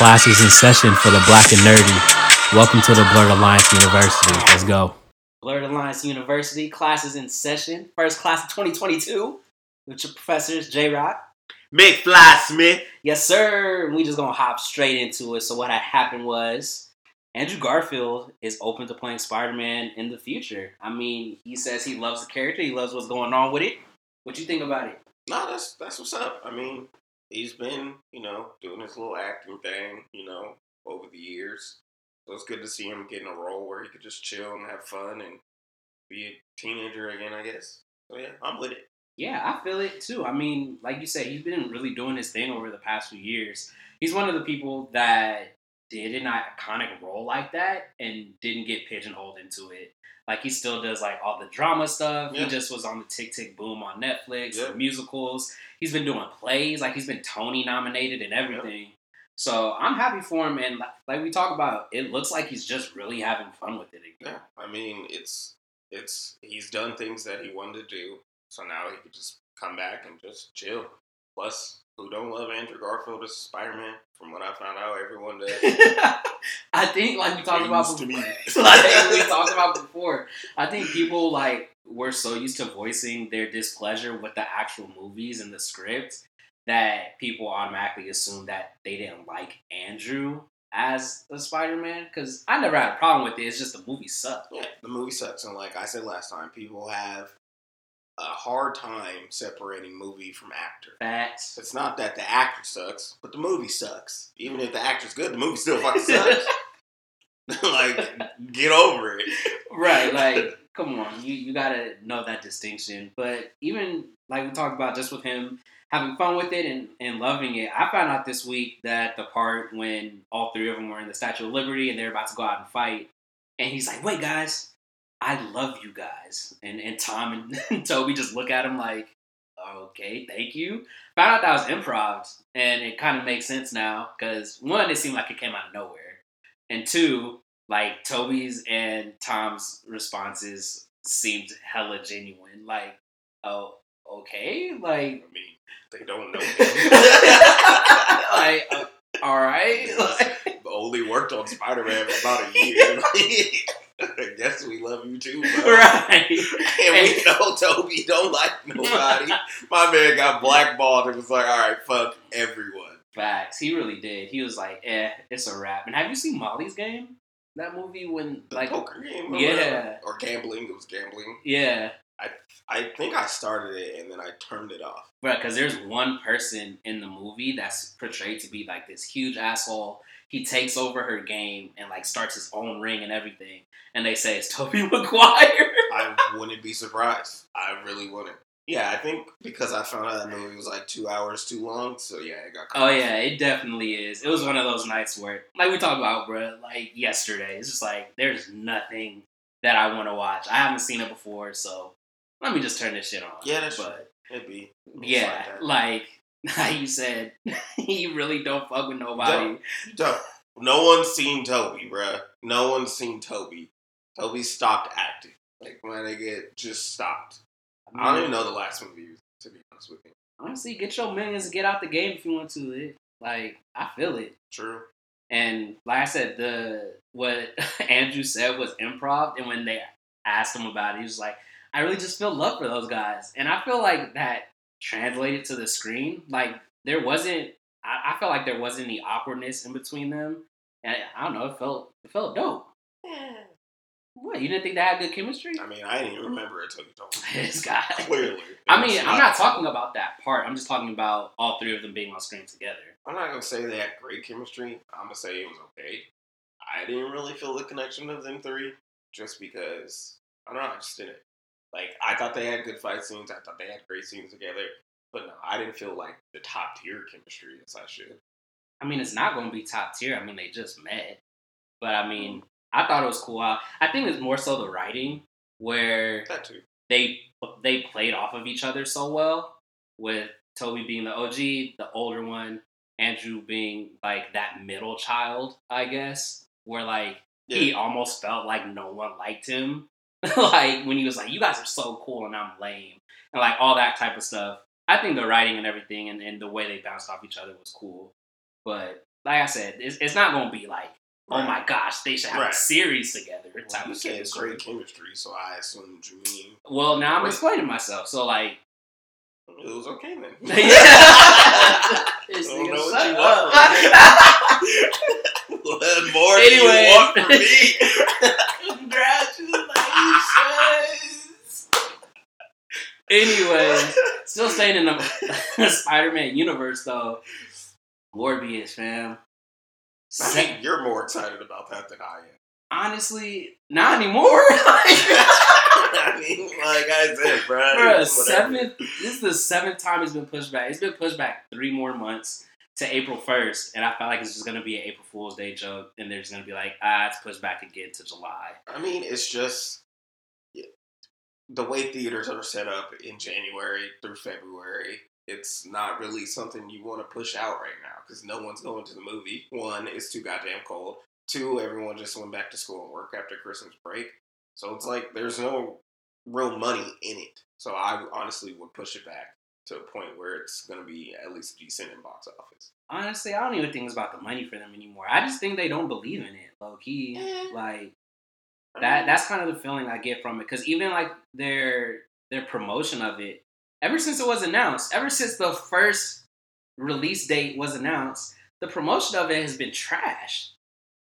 Classes in session for the black and nerdy. Welcome to the Blerd Alliance University. Let's go. Blerd Alliance University classes in session. First class of 2022 with your professors, J Rock. McFly Smith. Yes, sir. We just gonna hop straight into it. So what had happened was Andrew Garfield is open to playing Spider-Man in the future. I mean, he says he loves the character. He loves what's going on with it. What you think about it? No, that's that's what's up. I mean, he's been, you know, doing his little acting thing, you know, over the years. So it's good to see him getting a role where he could just chill and have fun and be a teenager again, I guess. So yeah, I'm with it. Yeah, I feel it too. I mean, like you said, he's been really doing his thing over the past few years. He's one of the people that did an iconic role like that and didn't get pigeonholed into it. Like he still does like all the drama stuff. Yeah. He just was on the Tick Tick Boom on Netflix, Yeah. the musicals. He's been doing plays. Like he's been Tony nominated and everything. So I'm happy for him. And like- like we talk about, it looks like he's just really having fun with it again. Yeah, I mean, it's it's he's done things that he wanted to do, so now he could just come back and just chill. Plus, who don't love Andrew Garfield as Spider Man? From what I found out, everyone does. I think like we talked about to before. me. like we talked about before. I think people like were so used to voicing their displeasure with the actual movies and the script that people automatically assume that they didn't like Andrew as a Spider-Man. Because I never had a problem with it. It's just the movie sucked. Yeah, the movie sucks, and like I said last time, people have a hard time separating movie from actor. Facts. It's not that the actor sucks, but the movie sucks. Even if the actor's good, the movie still fucking sucks. like, get over it. right like come on you you gotta know that distinction but even like we talked about just with him having fun with it and, and loving it i found out this week that the part when all three of them were in the statue of liberty and they're about to go out and fight and he's like wait guys i love you guys and and tom and tobey just look at him like okay thank you found out that was improv and it kind of makes sense now because one it seemed like it came out of nowhere and two, like Tobey's and Tom's responses seemed hella genuine. Like, oh, okay, like, I mean, they don't know. like, uh, all right, like, Only worked on Spider Man for about a year. I guess we love you too, bro. right. And we know Tobey don't like nobody. My man got blackballed and was like, all right, fuck everyone. Facts. He really did. He was like, eh, it's a wrap. And have you seen Molly's Game? That movie when, The like, poker game? or yeah. whatever. Or gambling. It was gambling. yeah, I I think I started it and then I turned it off. Right, because there's one person in the movie that's portrayed to be like this huge asshole. He takes over her game and like starts his own ring and everything. And they say it's Tobey Maguire. I wouldn't be surprised. I really wouldn't. Yeah, I think because I found out that movie was like two hours too long, so yeah, it got oh yeah, it definitely is. It was one of those nights where, like we talked about, bro, like yesterday. It's just like there's nothing that I want to watch. I haven't seen it before, so let me just turn this shit on. Yeah, that's but It'd be. it's yeah, like you said, you really don't fuck with nobody. Don't. No one's seen Tobey, bruh. No one's seen Tobey. Tobey stopped acting. Like, my nigga just stopped. I don't even know the last movie, to be honest with you. honestly, get your millions and get out the game if you want to. It, like, I feel it. True. And like I said, the what Andrew said was improv. And when they asked him about it, he was like, "I really just feel love for those guys." And I feel like that translated to the screen. Like there wasn't. I, I felt like there wasn't any awkwardness in between them. And I don't know. It felt it felt dope. What you didn't think they had good chemistry? I mean, I didn't even remember it until you told me. this guy. Clearly. I mean, It's I'm not talking about that part. I'm just talking about all three of them being on screen together. I'm not gonna say they had great chemistry. I'm gonna say it was okay. I didn't really feel the connection of them three, just because I don't know. I just didn't. Like I thought they had good fight scenes. I thought they had great scenes together. But no, I didn't feel like the top tier chemistry as I should. I mean, it's not going to be top tier. I mean, they just met. But I mean, mm. I thought it was cool. I, I think it's more so the writing where That too. they they played off of each other so well. With Tobey being the OG, the older one, Andrew being like that middle child, I guess, where like he almost felt like no one liked him. like when he was like, "You guys are so cool and I'm lame," and like all that type of stuff. I think the writing and everything and, and the way they bounced off each other was cool. But like I said, it's, it's not gonna be like, oh my gosh, they should have a series together. Well, type you of said chemistry. great chemistry, so I assumed you mean Well, now I'm explaining myself. So like, it was okay then. yeah. This don't know what you want more Anyway. you want from me? Anyway, still staying in the Spider-Man universe though. Morbius, fam. Think you're more excited about that than I am. honestly, not anymore. I mean, like I said, bro. Bruh, seventh. This is the seventh time it's been pushed back. It's been pushed back three more months to April first, and I felt like it's just gonna be an April Fool's Day joke, and they're just gonna be like, ah, it's pushed back again to July. I mean, it's just the way theaters are set up in January through February. It's not really something you want to push out right now because no one's going to the movie. One, it's too goddamn cold. Two, everyone just went back to school and work after Christmas break. So it's like there's no real money in it. So I honestly would push it back to a point where it's going to be at least decent in box office. Honestly, I don't even think it's about the money for them anymore. I just think they don't believe in it, low key. Eh. Like that. That's um, kind of the feeling I get from it. Because even like their their promotion of it, ever since it was announced, ever since the first release date was announced, the promotion of it has been trashed.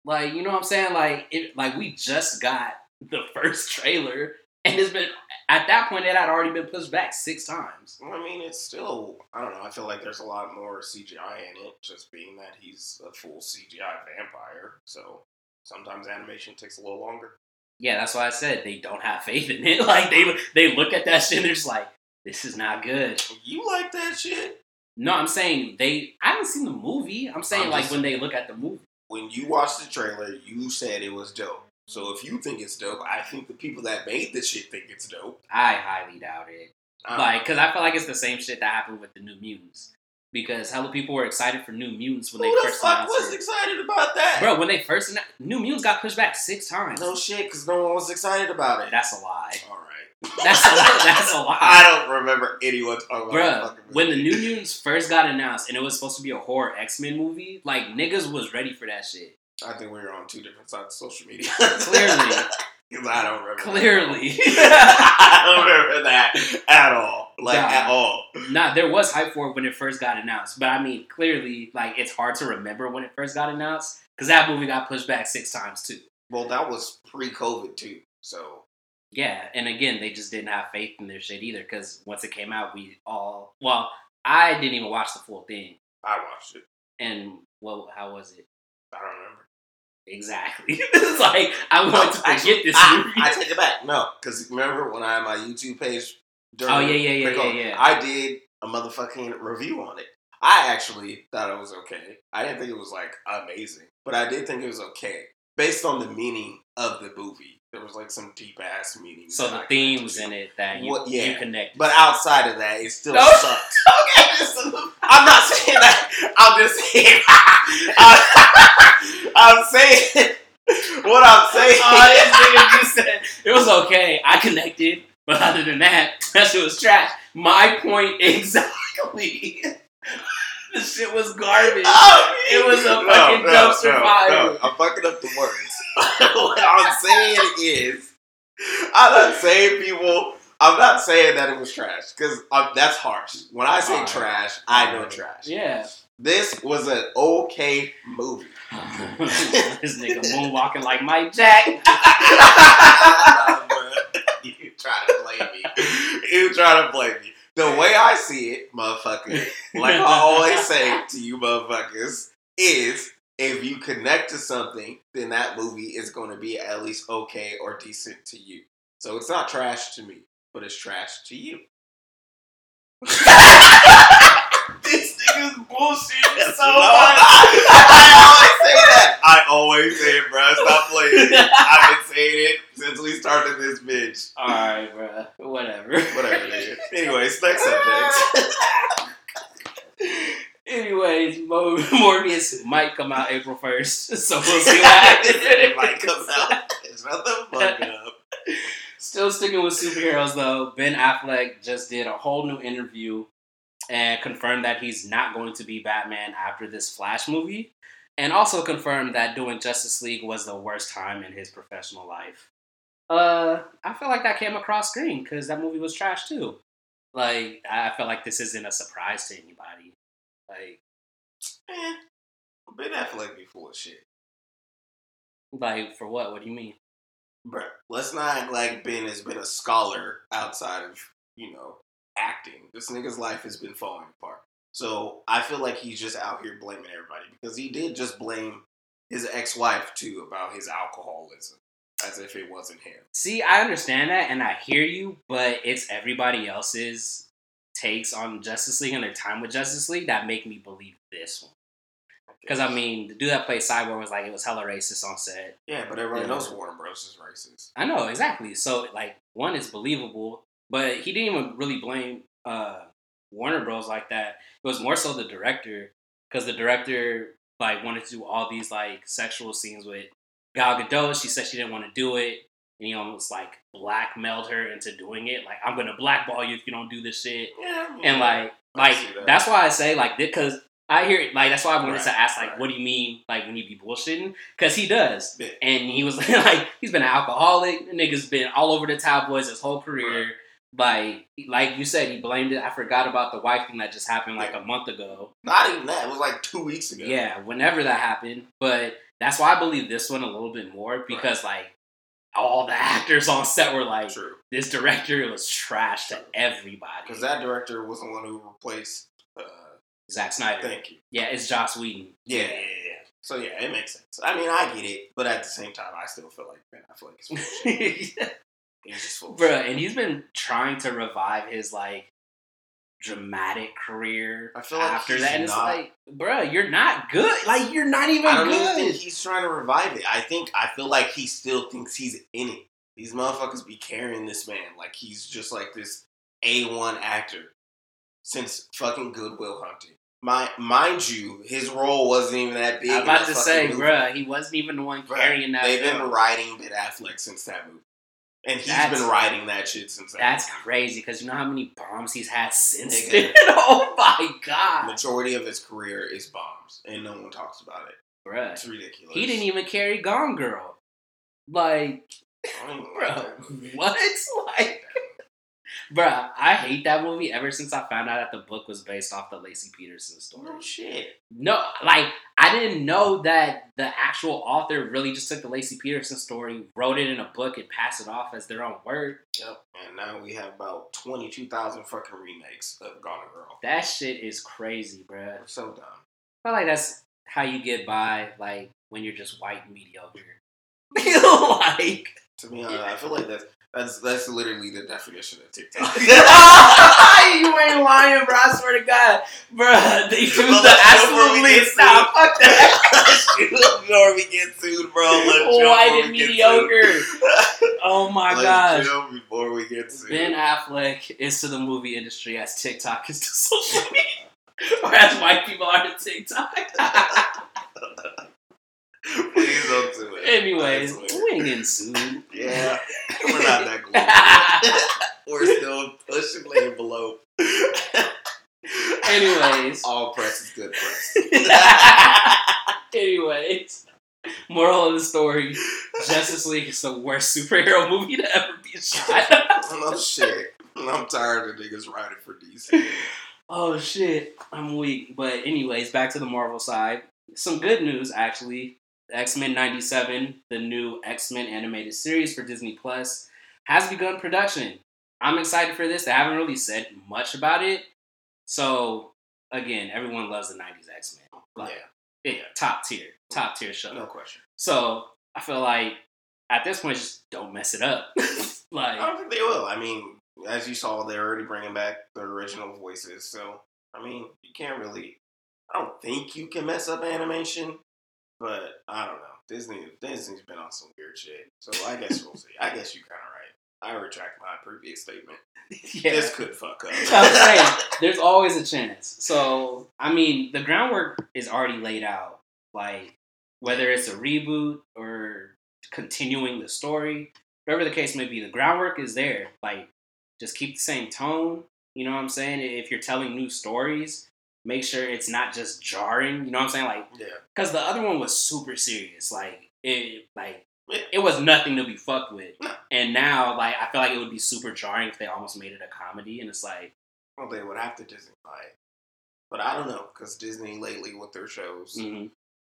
Like you know what I'm saying? Like it. Like we just got the first trailer, and it's been at that point it had already been pushed back six times. I mean, it's still, I don't know, I feel like there's a lot more CGI in it, just being that he's a full CGI vampire. So sometimes animation takes a little longer. Yeah, that's why I said they don't have faith in it. Like they they look at that shit and they're just like, this is not good. You like that shit? No, I'm saying they. I haven't seen the movie. I'm saying I'm like when they look at the movie. When you watched the trailer, you said it was dope. So if you think it's dope, I think the people that made this shit think it's dope. I highly doubt it. Uh, Like, because I feel like it's the same shit that happened with the New Mutants. Because hella people were excited for New Mutants when who they the first fuck was it. excited about that? Bro, when they first announced, New Mutants got pushed back six times. no shit, because no one was excited about it. That's a lie. All right. That's a lie. That's a lie. I don't remember anyone talking about that Bruh, fucking when the. New Mutants first got announced and it was supposed to be a horror X Men movie, like niggas was ready for that shit. I think we were on two different sides of social media. Clearly. I don't remember. Clearly. I don't remember that at all. Like, Nah. at all. Nah, there was hype for it when it first got announced, but I mean, clearly, like it's hard to remember when it first got announced because that movie got pushed back six times too. Well, that was pre COVID, too. So, Yeah, and again, they just didn't have faith in their shit either because once it came out, we all well, I didn't even watch the full thing, I watched it. and what? how was it I don't remember. Exactly? it's like I want to forget this I, movie. I take it back. No, because remember when I had my YouTube page? during Oh, yeah, yeah, yeah, yeah, yeah. I did a motherfucking review on it. I actually thought it was okay. I didn't think it was like amazing, but I did think it was okay based on the meaning of the movie. There was like some deep ass meaning. so the themes in it that you What- yeah. you connect. But outside of that, it still No. sucked. okay, I'm not saying that. I'm just saying. I'm, I'm saying what I'm saying. Oh, this nigga said it was okay. I connected, but other than that, that shit was trash. My point exactly. the shit was garbage. Oh, It was a fucking no, dumpster no, fire. No, I'm fucking up the words. What I'm saying is, I'm not saying people. I'm not saying that it was trash because um, that's harsh. When I say Alright. trash, I know trash. Yeah. This was an okay movie. this nigga moonwalking like Mike Jack. You try to blame me. You try to blame me. The way I see it, motherfucker, like I always say to you motherfuckers, is if you connect to something, then that movie is going to be at least okay or decent to you. So it's not trash to me, but it's trash to you. this nigga's bullshit That's so what much. I always say that. I always say it, bro. Stop playing it. I've been saying it since we started this bitch. Alright, bruh. Whatever. Whatever, nigga. Anyways, next subject. Anyways, Mo- Morbius might come out April 1st, so we'll see what happens. it might come out. Shut the fuck up. Still sticking with superheroes though, Ben Affleck just did a whole new interview and confirmed that he's not going to be Batman after this Flash movie. and also confirmed that doing Justice League was the worst time in his professional life. Uh, I feel like that came across screen because that movie was trash too. Like, I feel like this isn't a surprise to anybody. Like, Eh, Ben Affleck be full of shit. like for what? What do you mean? Bruh, let's not act like Ben has been a scholar outside of, you know, acting. This nigga's life has been falling apart. So I feel like he's just out here blaming everybody because he did just blame his ex wife too about his alcoholism as if it wasn't him. See, I understand that and I hear you, but it's everybody else's takes on Justice League and their time with Justice League that make me believe this one. Because I mean, the dude that played Cyborg was like it was hella racist on set. Yeah, but everybody Yeah. knows Warner Bros. is racist. I know exactly. So like, one is believable, but he didn't even really blame uh, Warner Bros. like that. It was more so the director, because the director like wanted to do all these like sexual scenes with Gal Gadot. She said she didn't want to do it, and he almost like blackmailed her into doing it. Like, I'm gonna blackball you if you don't do this shit. Yeah, And like, like that. that's why I say like because I hear it. like that's why I wanted Right, to ask like, right. what do you mean like when you be bullshitting? Because he does, Yeah. and he was like he's been an alcoholic. The nigga's been all over the tabloids his whole career. Like like you said, he blamed it. I forgot about the wife thing that just happened like a month ago. not even that. It was like two weeks ago. Yeah, whenever that happened. But that's why I believe this one a little bit more because like all the actors on set were like, true. this director was trash to everybody. Because that director was the one who replaced. Uh, Zack Snyder. thank you. Yeah, it's Joss Whedon. Yeah, yeah, yeah. So yeah, it makes sense. I mean, I get it, but at the same time, I still feel like Ben Affleck is full of shit. He's just full Bruh, and he's been trying to revive his like dramatic career I feel like after he's that. And it's like, bruh, you're not good. Like you're not even I don't even good. think he's trying to revive it. I think I feel like he still thinks he's in it. These motherfuckers be carrying this man like he's just like this A one actor since fucking Good Will Hunting. My mind you, his role wasn't even that big. I'm about to say, movie. bruh, he wasn't even the one Bruh, carrying that. They've been film. writing Ben Affleck since that movie, and he's That's- been writing that shit since that. That's movie. crazy because you know how many bombs he's had since Nigga. then. oh my god, majority of his career is bombs, and no one talks about it. bruh. It's ridiculous. He didn't even carry Gone Girl. Like, bro, like that movie. what? Like, bruh, I hate that movie ever since I found out that the book was based off the Laci Peterson story. No shit. No, like I didn't know that the actual author really just took the Laci Peterson story, wrote it in a book, and passed it off as their own word. Yep. And now we have about twenty two thousand fucking remakes of Gone Girl. That shit is crazy, bruh. We're so dumb. I feel like that's how you get by, like when you're just white and mediocre. like, To be honest, I feel like that's that's that's literally the definition of TikTok. you ain't lying, bro. I swear to God, bro. They use Well, the let's go before we absolute get stop. Fuck that. Before we get sued, bro. Let's White and mediocre. Oh my Let's gosh. chill before we get sued. Ben Affleck is to the movie industry as TikTok is to social media, or as white people are to TikTok. Please don't do it. Anyways, we ain't getting sued. Yeah, we're not that cool. we're still pushing the envelope. Anyways. all press is good press. Anyways, moral of the story: Justice League is the worst superhero movie to ever be shot. no oh, shit. I'm tired of niggas writing for DC. oh shit, I'm weak. But anyways, back to the Marvel side. Some good news actually. X Men '97, the new X Men animated series for Disney Plus, has begun production. I'm excited for this. They haven't really said much about it. So again, everyone loves the '90s X Men. Like, yeah, it, top tier, top tier show. no question. So I feel like at this point, just don't mess it up. like, I don't think they will. I mean, as you saw, they're already bringing back the original voices. So, I mean, you can't really. I don't think you can mess up animation, but I don't know. Disney, Disney's been on some weird shit. So I guess we'll see. I guess you're kind of right. I retract my previous statement. yeah. This could fuck up. I'm saying there's always a chance. So I mean, the groundwork is already laid out. Like whether it's a reboot or continuing the story, whatever the case may be, the groundwork is there. Like just keep the same tone. You know what I'm saying? If you're telling new stories, make sure it's not just jarring. You know what I'm saying? Like, Yeah. because the other one was super serious. Like it, like Yeah. it was nothing to be fucked with. No. And now, like, I feel like it would be super jarring if they almost made it a comedy. And it's like, Well, they would have to Disney it. But I don't know because Disney lately with their shows, mhm.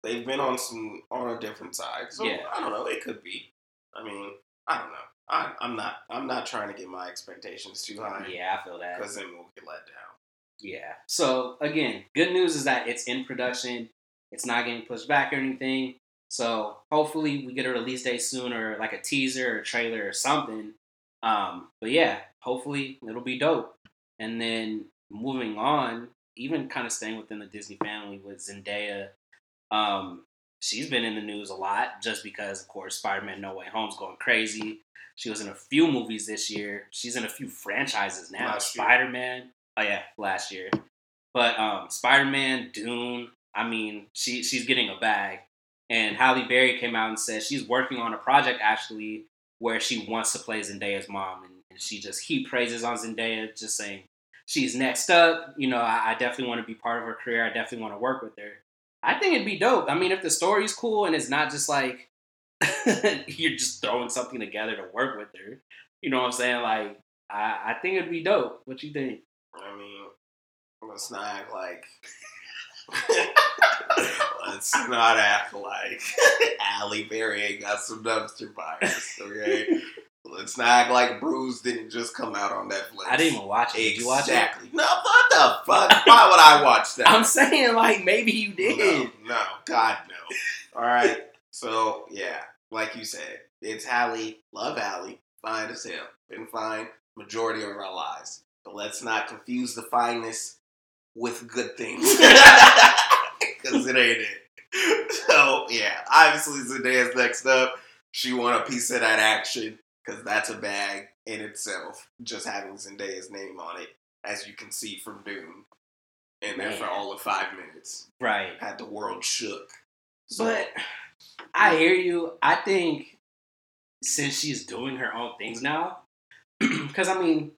they've been on some on a different side. So Yeah. I don't know. It could be. I mean, I don't know. I, I'm not. I'm not trying to get my expectations too high yeah, I feel that. because then we'll get let down. Yeah. So again, good news is that it's in production. It's not getting pushed back or anything. So hopefully we get a release date soon or like a teaser or trailer or something. Um, but yeah, hopefully it'll be dope. And then moving on, even kind of staying within the Disney family with Zendaya. Um, she's been in the news a lot just because, of course, Spider-Man: No Way Home's going crazy. She was in a few movies this year. She's in a few franchises now. Last. Spider-Man. Oh yeah, last year. But um, Spider-Man, Dune. I mean, she she's getting a bag. And Halle Berry came out and said she's working on a project actually where she wants to play Zendaya's mom, and, and she just heap praises on Zendaya, just saying she's next up. You know, I, I definitely want to be part of her career. I definitely want to work with her. I think it'd be dope. I mean, if the story's cool and it's not just like you're just throwing something together to work with her, you know what I'm saying? Like, I, I think it'd be dope. What you think? I mean, let's not act like. let's not act like Halle Berry ain't got some dumpster fires, okay? let's not act like Bruised didn't just come out on Netflix. I didn't even watch it. Did you watch it? Exactly. No, what the fuck? Why would I watch that? I'm saying like maybe you did. No, no, God no. All right. So yeah, like you said, it's Halle. Love Halle. Fine as hell. Been fine majority of our lives. But let's not confuse the fineness with good things. Because it ain't it. So yeah, obviously Zendaya's next up. She want a piece of that action because that's a bag in itself. Just having Zendaya's name on it, as you can see from Dune, And there for all of five minutes Right. had the world shook. So, But I hear you. I think since she's doing her own things now, because I mean,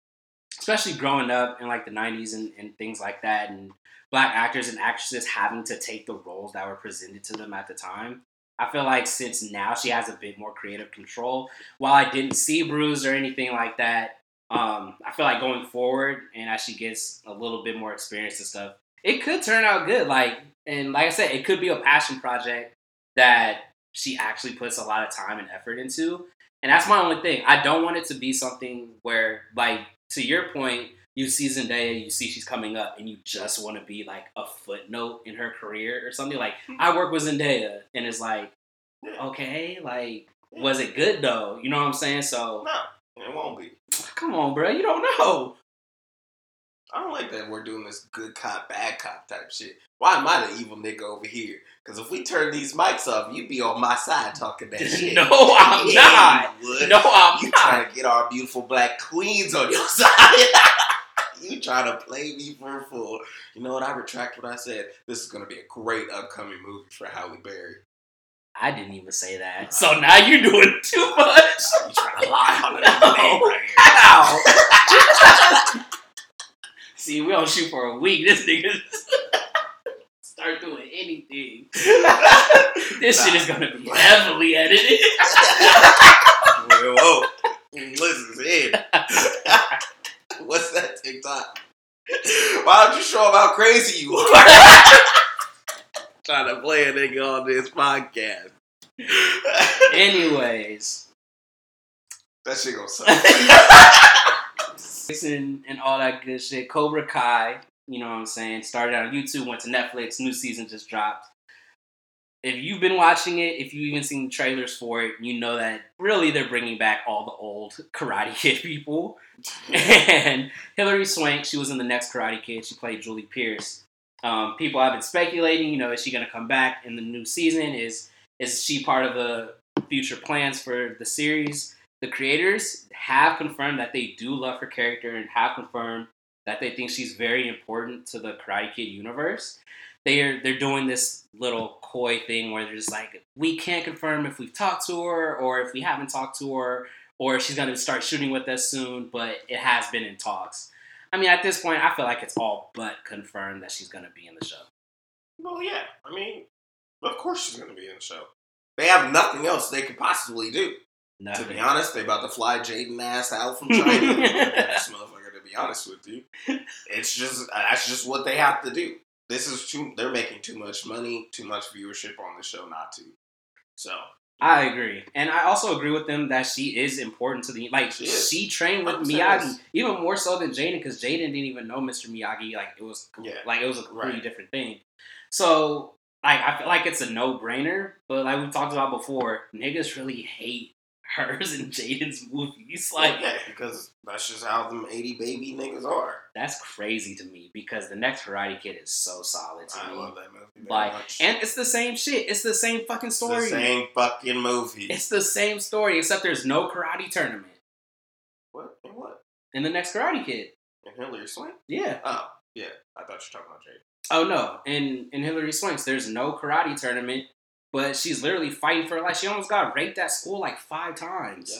especially growing up in like the 90s and, and things like that, and black actors and actresses having to take the roles that were presented to them at the time. I feel like since now she has a bit more creative control. While I didn't see Bruised or anything like that, um, I feel like going forward and as she gets a little bit more experience and stuff, it could turn out good. Like and like I said, it could be a passion project that she actually puts a lot of time and effort into. And that's my only thing. I don't want it to be something where, like, to your point, you see Zendaya, you see she's coming up, and you just want to be like a footnote in her career or something. Like, hmm. I work with Zendaya, and it's like, okay, like, was it good though? You know what I'm saying? So, no, it won't be. come on, bro, you don't know. I don't like that we're doing this good cop, bad cop type shit. Why am I the evil nigga over here? Because if we turn these mics off, you'd be on my side talking that shit. no, I'm Yeah, not. you. No, I'm you not. trying to get our beautiful black queens on your side. you trying to play me for a fool. You know what? I retract what I said. This is going to be a great upcoming movie for Halle Berry. I didn't even say that. So now you're doing too much. You trying to lie on the No. name right. See, we don't shoot for a week. This nigga start doing anything. this shit is gonna be heavily edited. Whoa, whoa. Listen, in. What's that TikTok? Why don't you show them how crazy you are? Trying to play a nigga on this podcast. Anyways, that shit gonna suck. and, and all that good shit. Cobra Kai, you know what I'm saying? Started on YouTube, went to Netflix, new season just dropped. If you've been watching it, if you've even seen the trailers for it, you know that really they're bringing back all the old Karate Kid people. And Hilary Swank, she was in the next Karate Kid. She played Julie Pierce. Um, people have been speculating, you know, is she going to come back in the new season? Is is she part of the future plans for the series? The creators have confirmed that they do love her character and have confirmed that they think she's very important to the Karate Kid universe. They're they're doing this little coy thing where they're just like, we can't confirm if we've talked to her or if we haven't talked to her or if she's gonna start shooting with us soon, but it has been in talks. I mean, at this point, I feel like it's all but confirmed that she's gonna be in the show. Well, yeah. I mean, of course she's going to be in the show. They have nothing else they could possibly do. Nothing. To be honest, they about to fly Jaden ass out from China. this motherfucker. To be honest with you, it's just that's just what they have to do. This is too. They're making too much money, too much viewership on the show not to. So I agree, and I also agree with them that she is important to the like. She She, trained with I'm Miyagi serious. even more so than Jaden because Jaden didn't even know Mr. Miyagi. Like it was yeah, like it was a completely Right. different thing. So like I feel like it's a no brainer, but like we talked about before, niggas really hate hers and Jaden's movies. Like yeah, because that's just how them eighty baby niggas are. that's crazy to me because the next Karate Kid is so solid to I me. love that movie Like, much. and it's the same shit. It's the same fucking it's the story. same fucking movie. It's the same story, except there's no karate tournament what? And what? in the next Karate Kid. And Hilary Swank? Yeah. Oh, yeah. I thought you were talking about Jaden. Oh no, in in Hilary Swanks, there's no karate tournament, but she's literally fighting for her life. She almost got raped at school like five times.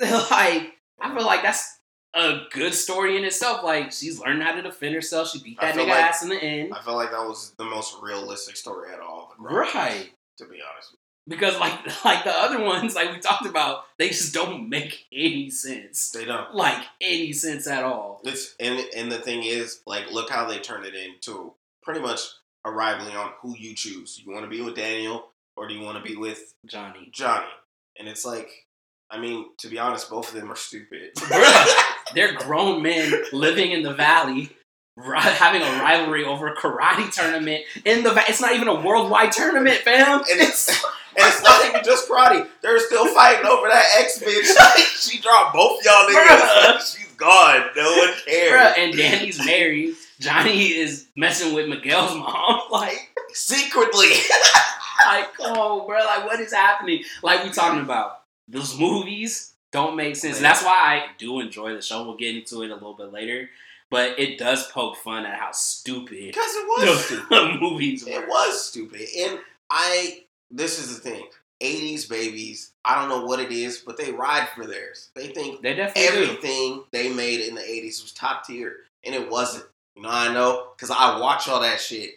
Yeah. like I feel like that's a good story in itself. Like she's learned how to defend herself. She beat that feel nigga like- ass in the end. I felt like that was the most realistic story at all. the Karate Right. To be honest. with Because like like the other ones, like we talked about, they just don't make any sense. They don't. Like any sense at all. It's and and the thing is, like, look how they turned it into pretty much a rivalry on who you choose. You want to be with Daniel or do you want to be with Johnny. Johnny? And it's like, I mean, to be honest, both of them are stupid. They're grown men living in the valley, having a rivalry over a karate tournament in the. Va- it's not even a worldwide tournament, fam. and it's and it's not even just karate. They're still fighting over that ex bitch. She dropped both y'all niggas. She's gone. No one cares. Bruh, and Danny's married. Johnny is messing with Miguel's mom. Like, Secretly. like, oh, bro. Like, what is happening? Like we talking about those movies don't make sense. And that's why I do enjoy the show. We'll get into it a little bit later, but it does poke fun at how stupid Because it was stupid. the movies were. It was stupid. And I this is the thing. 80s babies, I don't know what it is, but they ride for theirs. They think They definitely do. everything they made in the 80s was top tier. And it wasn't. You know I know? Because I watch all that shit.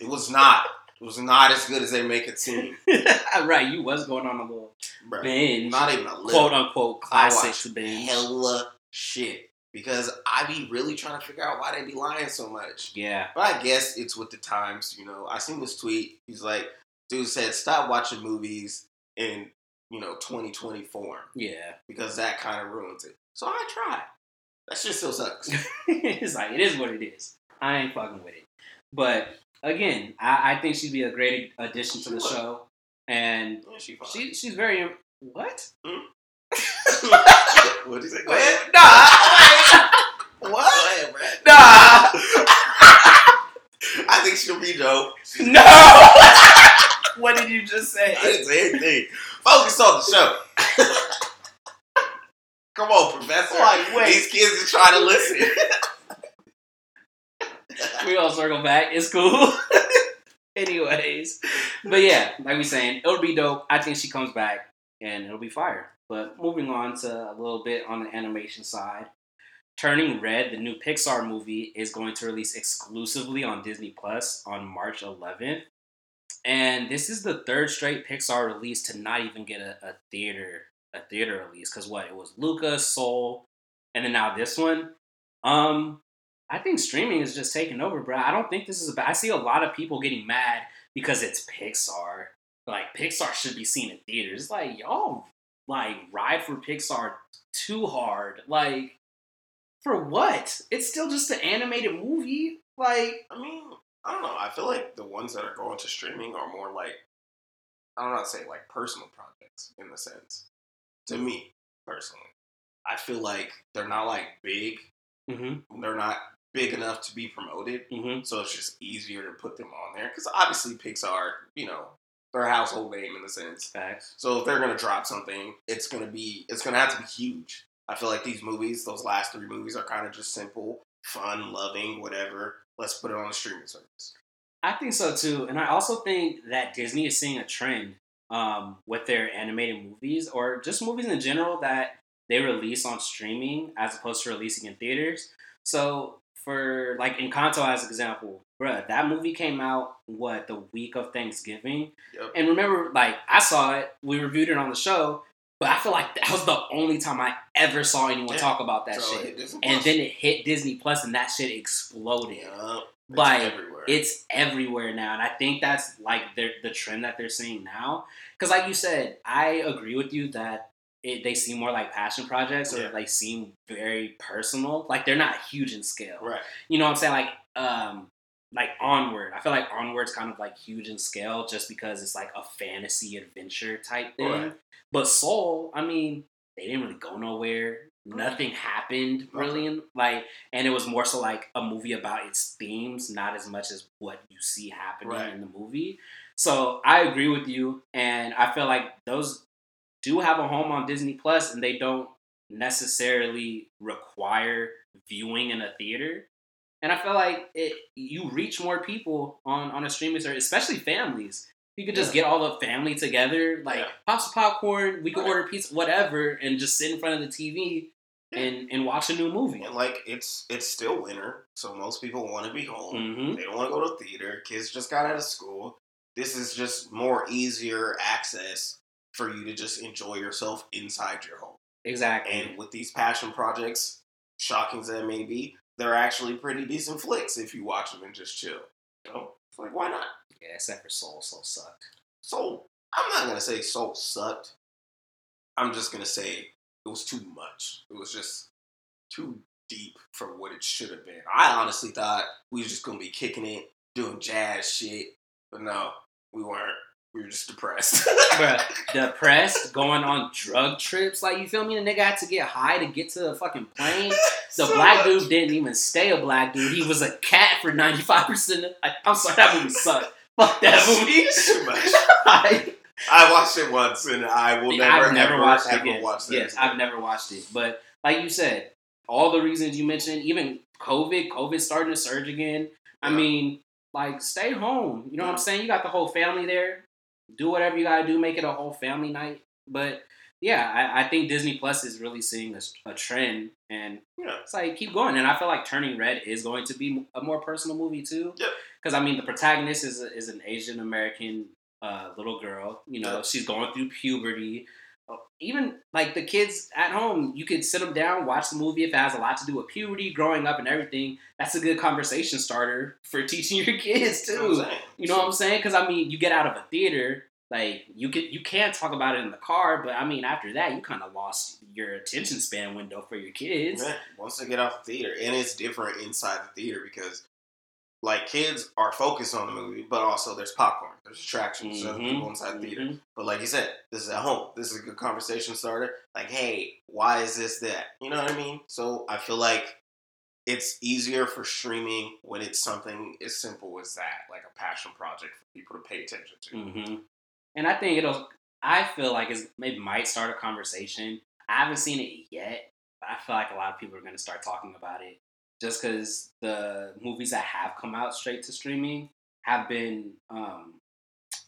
It was not. Was not as good as they make it seem. right, you was going on a little Bruh. binge, Not even a little. quote unquote I classics watch binge. hella shit. Because I be really trying to figure out why they be lying so much. Yeah, But I guess it's with the times, you know. I seen this tweet. He's like, dude said, stop watching movies in, you know, 2020 form yeah. because that kind of ruins it. So I tried. That shit still sucks. it's like it is what it is. I ain't fucking with it. But again, I, I think she'd be a great addition to the would. show, and Yeah, she she she's very what? Hmm? What'd you say? Go ahead. Nah, What? Go ahead, Brad. nah, I think she'll be dope. no. what did you just say? I didn't say anything. Focus on the show. Come on, Professor. Like, wait. These kids are trying to listen. We all circle back. It's cool. Anyways, but yeah, like we saying, it'll be dope. I think she comes back and it'll be fire. But moving on to a little bit on the animation side, Turning Red, the new Pixar movie, is going to release exclusively on Disney Plus on March 11th. And this is the third straight Pixar release to not even get a, a theater a theater release. Cause what it was Luca, Soul, and then now this one. Um, I think streaming is just taking over, bro. I don't think this is a bad. I see a lot of people getting mad because it's Pixar. Like Pixar should be seen in theaters. It's like y'all like ride for Pixar too hard. Like for what? It's still just an animated movie. Like I mean, I don't know. I feel like the ones that are going to streaming are more like I don't know how to say like personal projects in the sense. To me, personally. I feel like they're not like big. mm-hmm, They're not big enough to be promoted. mm-hmm. So it's just easier to put them on there. Because obviously Pixar, you know, they're a household name in the sense. facts. So if they're gonna drop something, it's gonna be it's gonna have to be huge. I feel like these movies, those last three movies, are kind of just simple, fun, loving, whatever. Let's put it on a streaming service. I think so too, and I also think that Disney is seeing a trend um, with their animated movies or just movies in general that they release on streaming as opposed to releasing in theaters. So for like Encanto as an example, bruh, that movie came out what the week of Thanksgiving. Yep. And remember, like I saw it, we reviewed it on the show, but I feel like that was the only time I ever saw anyone Yeah. talk about that So, shit. And then it hit Disney Plus, and that shit exploded. Yup. It's Like, everywhere. It's everywhere now, and I think that's like the trend that they're seeing now. Because, like you said, I agree with you that it, they seem more like passion projects, or Yeah. like seem very personal. Like they're not huge in scale. right. You know what I'm saying? Like, um, like Onward. I feel like Onward's kind of like huge in scale, just because it's like a fantasy adventure type thing. Right. But Soul, I mean, they didn't really go nowhere. Nothing happened really, in, like, and it was more so like a movie about its themes, not as much as what you see happening Right. in the movie. So I agree with you, and I feel like those do have a home on Disney Plus, and they don't necessarily require viewing in a theater. And I feel like it you reach more people on on a streaming service, especially families. You could just Yeah. get all the family together, like Yeah. pop some popcorn, we could Right. order pizza, whatever, and just sit in front of the TV and and watch a new movie. And like it's it's still winter, so most people want to be home. hmm They don't want to go to theater. Kids just got out of school. This is just more easier access for you to just enjoy yourself inside your home. Exactly. And with these passion projects, shocking as that may be, they're actually pretty decent flicks if you watch them and just chill. You know, it's like why not? yeah, except for Soul, Soul sucked. Soul. I'm not gonna say Soul sucked. I'm just gonna say it was too much. It was just too deep for what it should have been. I honestly thought we was just gonna be kicking it, doing jazz shit, but no, we weren't. We were just depressed. Bruh, depressed, going on drug trips. Like, you feel me? The nigga had to get high to get to the fucking plane. The So black much. dude didn't even stay a black dude. He was a cat for 95% of I, I'm sorry, that movie sucked. Fuck that movie. Too much. I, I watched it once, and I will never, I've never ever, watched it again. watch that. Yes, again. I've never watched it. But like you said, all the reasons you mentioned, even COVID, COVID starting to surge again. I mean, like, stay home. You know what I'm saying? You got the whole family there. Do whatever you gotta do, make it a whole family night. But yeah, I, I think Disney Plus is really seeing a, a trend, and Yeah. it's like keep going. And I feel like Turning Red is going to be a more personal movie too. Because I mean, the protagonist is a, is an Asian American uh, little girl. You know, she's going through puberty. Even like the kids at home, you could sit them down, watch the movie if it has a lot to do with puberty, growing up, and everything. That's a good conversation starter for teaching your kids You know what I'm too. You know what I'm saying? Because I mean, you get out of a theater, like you can you can talk about it in the car, but I mean, after that, you kind of lost your attention span window for your kids. Yeah, once they get off the theater, and it's different inside the theater because, like, kids are focused on the movie, but also there's popcorn, there's attractions, there's other people inside the theater. mhm. But like you said, this is at home. This is a good conversation starter. Like, hey, why is this that? You know what I mean? So I feel like it's easier for streaming when it's something as simple as that, like a passion project for people to pay attention to. hmm And I think it'll. I feel like it's, it might start a conversation. I haven't seen it yet, but I feel like a lot of people are going to start talking about it just because the movies that have come out straight to streaming have been um,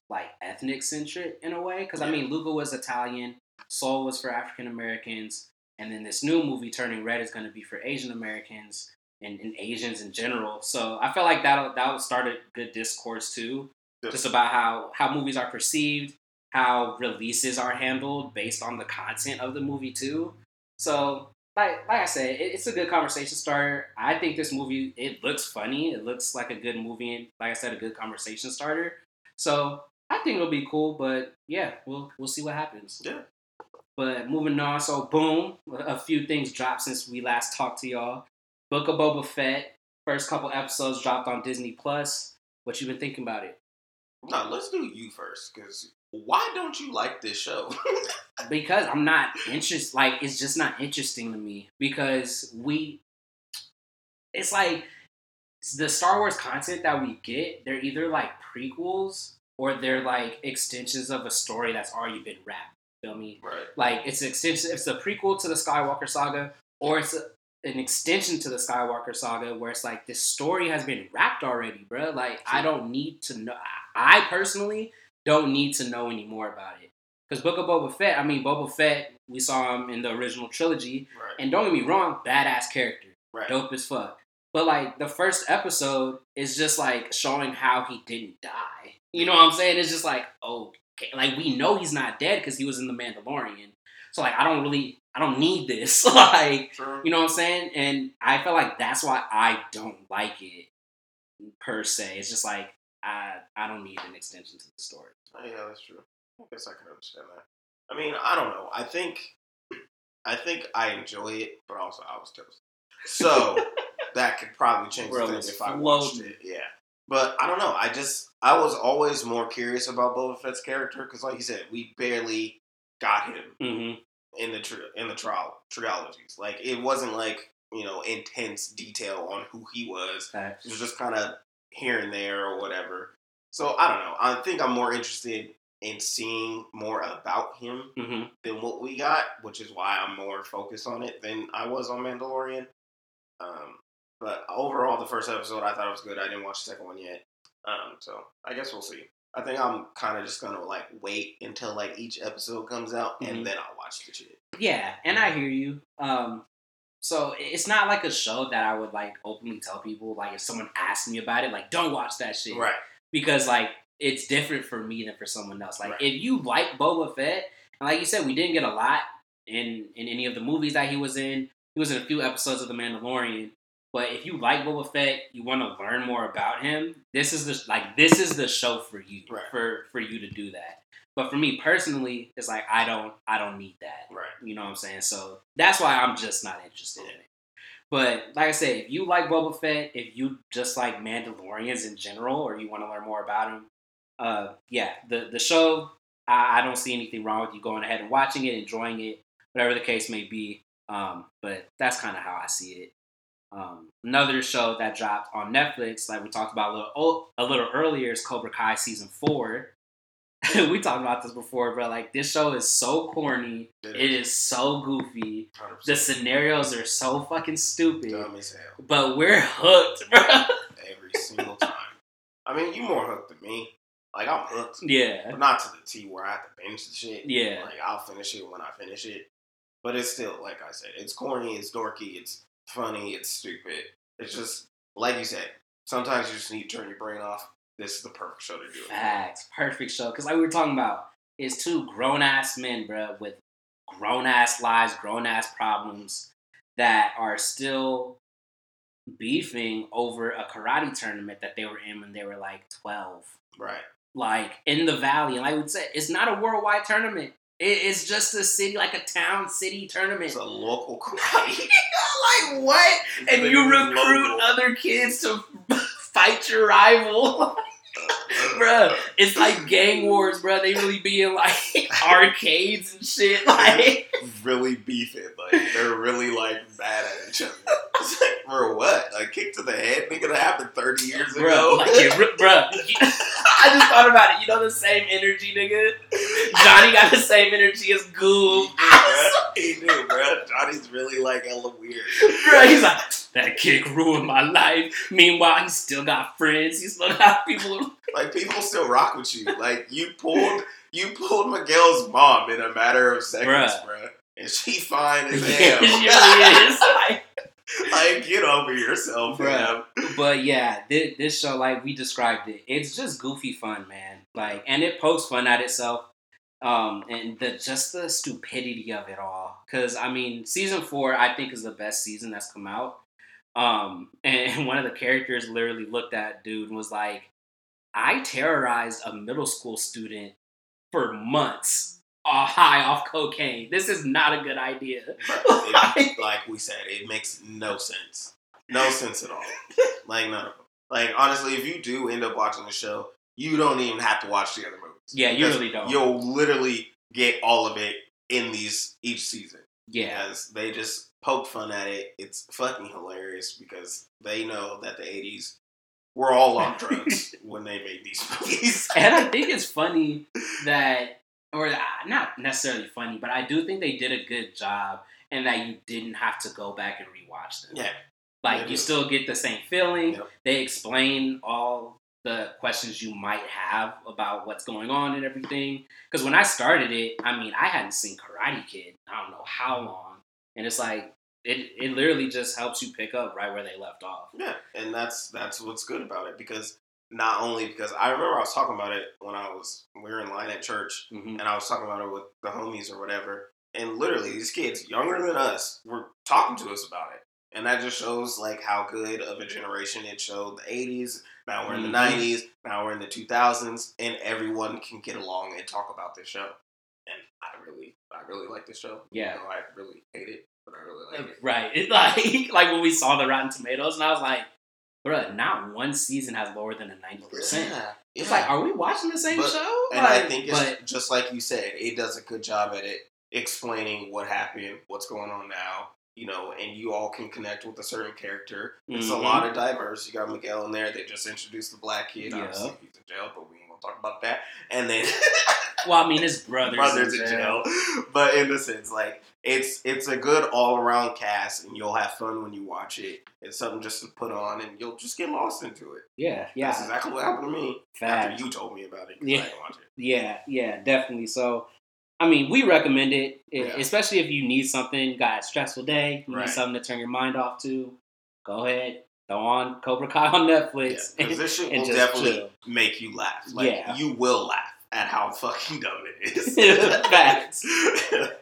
like ethnic centric in a way. Because I mean, Luca was Italian, Soul was for African Americans, and then this new movie, Turning Red, is going to be for Asian Americans and, and Asians in general. So I feel like that'll that'll start a good discourse too just about how how movies are perceived, how releases are handled based on the content of the movie too. So, like like I said, it, it's a good conversation starter. I think this movie it looks funny. It looks like a good movie, and like I said, a good conversation starter. So I think it'll be cool. But yeah, we'll we'll see what happens. Yeah. But moving on, so boom, a few things dropped since we last talked to y'all. Book of Boba Fett, first couple episodes dropped on Disney Plus. What you been thinking about it? No, let's do you first, because why don't you like this show? because I'm not interested. Like it's just not interesting to me because we. It's like the Star Wars content that we get. They're either like prequels or they're like extensions of a story that's already been wrapped. Feel me? right. Like it's an extension. It's a prequel to the Skywalker saga, or it's a, an extension to the Skywalker saga, where it's like this story has been wrapped already, bro. Like I don't need to know. I personally don't need to know any more about it. Because Book of Boba Fett, I mean Boba Fett, we saw him in the original trilogy, Right. and don't get me wrong, badass character. Right. dope as fuck. But like the first episode is just like showing how he didn't die. You know what I'm saying? It's just like okay, like we know he's not dead because he was in the Mandalorian. So like I don't really, I don't need this. like True. you know what I'm saying? And I feel like that's why I don't like it per se. It's just like I I don't need an extension to the story. Oh, yeah, that's true. I guess I can understand that. I mean, I don't know. I think, I think I enjoy it, but also I was toast. So that could probably change Bro, the it's thing if I watched it. Yeah, but I don't know. I just I was always more curious about Boba Fett's character because, like you said, we barely got him Mm-hmm. in the tri- in the trial trilogies. Like it wasn't like you know intense detail on who he was. It was just kind of here and there or whatever. So I don't know. I think I'm more interested in seeing more about him Mm-hmm. than what we got, which is why I'm more focused on it than I was on Mandalorian. Um, but overall, the first episode I thought it was good. I didn't watch the second one yet, um, so I guess we'll see. I think I'm kind of just gonna like wait until like each episode comes out Mhm. and then I'll watch the shit. Yeah, and I hear you. Um, so it's not like a show that I would like openly tell people. Like if someone asked me about it, like don't watch that shit, Right. Because like it's different for me than for someone else. Like Right. if you like Boba Fett, and like you said, we didn't get a lot in in any of the movies that he was in. He was in a few episodes of The Mandalorian. But if you like Boba Fett, you want to learn more about him. This is the like this is the show for you Right. for for you to do that. But for me personally, it's like I don't I don't need that. Right. You know what I'm saying? So that's why I'm just not interested in it. But like I said, if you like Boba Fett, if you just like Mandalorians in general, or you want to learn more about him, uh, yeah, the the show, I, I don't see anything wrong with you going ahead and watching it, enjoying it, whatever the case may be. Um, but that's kind of how I see it. Um, another show that dropped on Netflix, like we talked about a little a little earlier, is Cobra Kai season four. we talked about this before, but like this show is so corny. It is so goofy. 100% The scenarios are so fucking stupid, dumb as hell but we're hooked, bro. every single time. I mean, you more hooked than me. Like I'm hooked, yeah, but not to the T where I have to binge the shit. Yeah. Like I'll finish it when I finish it. But it's still, like I said, it's corny, it's dorky, it's funny, it's stupid. It's just like you said. Sometimes you just need to turn your brain off. This is the perfect show to do it. facts, perfect show. Because like we were talking about, it's two grown ass men, bro, with grown ass lives, grown ass problems that are still beefing over a karate tournament that they were in when they were like twelve. Right. like in the valley. And like we said, it's not a worldwide tournament. It- It's just a city, like a town city tournament. It's a local karate. like what? And you recruit Local. other kids to fight your rival. bruh, it's like gang wars, bruh. They really be in like arcades and shit. Like, really beefing. Like they're really like mad at each other. It's like for what? A kick to the head? Nigga, that happened thirty years bruh, ago. like, yeah, bruh. I just thought about it. You know the same energy, nigga. Johnny got the same energy as Goob. he do, bro. Johnny's really like hella weird. Bro, he's like, that kick ruined my life. Meanwhile, he still got friends. He still got people. Like people still rock with you. Like you pulled, you pulled Miguel's mom in a matter of seconds, Bruh. bro. And she fine as hell. she really is. Like, like get over yourself, Bruh. bro. but yeah, this, this show, like we described it, it's just goofy fun, man. Like, and it pokes fun at itself. Um, and the just the stupidity of it all. Cause I mean, season four, I think is the best season that's come out. Um, and one of the characters literally looked at dude and was like, I terrorized a middle school student for months, uh, high off cocaine. This is not a good idea. Bruh, it- like we said, it makes no sense. No sense at all. Like none of them. Like honestly, if you do end up watching the show, you don't even have to watch the other movies. Yeah, you really don't. You'll literally get all of it in these each season. Yeah. Because they just poke fun at it. It's fucking hilarious because they know that the '80s were all on drugs when they made these movies. and I think it's funny that, or uh, not necessarily funny, but I do think they did a good job and that you didn't have to go back and rewatch them. yeah, Like you still get the same feeling. Yep. They explain all the questions you might have about what's going on and everything. Because when I started it, I mean, I hadn't seen Karate Kid. I don't know how long, and it's like it it literally just helps you pick up right where they left off. Yeah, and that's that's what's good about it because not only because I remember I was talking about it when I was we were in line at church hmm and I was talking about it with the homies or whatever, and literally these kids younger than us were talking to us about it, and that just shows like how good of a generation it showed. The '80s, now we're in the Mhm. '90s, now we're in the 2000s, and everyone can get along and talk about this show. I really, like this show. Yeah. I really hate it, but I really like it. Right. It, like like when we saw the Rotten Tomatoes, and I was like, bruh, not one season has lower than a ninety percent. It's yeah. like, are we watching the same But- show? And I think it's but just like you said, it does a good job at it explaining what happened, what's going on now, you know, and you all can connect with a certain character. It's a Mhm. lot of diverse. You got Miguel in there. They just introduced the black kid. Yeah. Obviously, he's in jail, but we talk about that. And then well, I mean, his brothers, brothers in jail. jail. But in the sense, like it's it's a good all around cast, and you'll have fun when you watch it. It's something just to put on, and you'll just get lost into it. Yeah, yeah, That's exactly what happened to me Fact. after you told me about it. Yeah. I didn't watch it. yeah, yeah, definitely. So, I mean, we recommend it, Yeah. especially if you need something, got a stressful day, you Right. need something to turn your mind off to. Go ahead, throw on Cobra Kai on Netflix. Because this shit and will definitely chill. make you laugh. Like Yeah. you will laugh at how fucking dumb it is. Facts.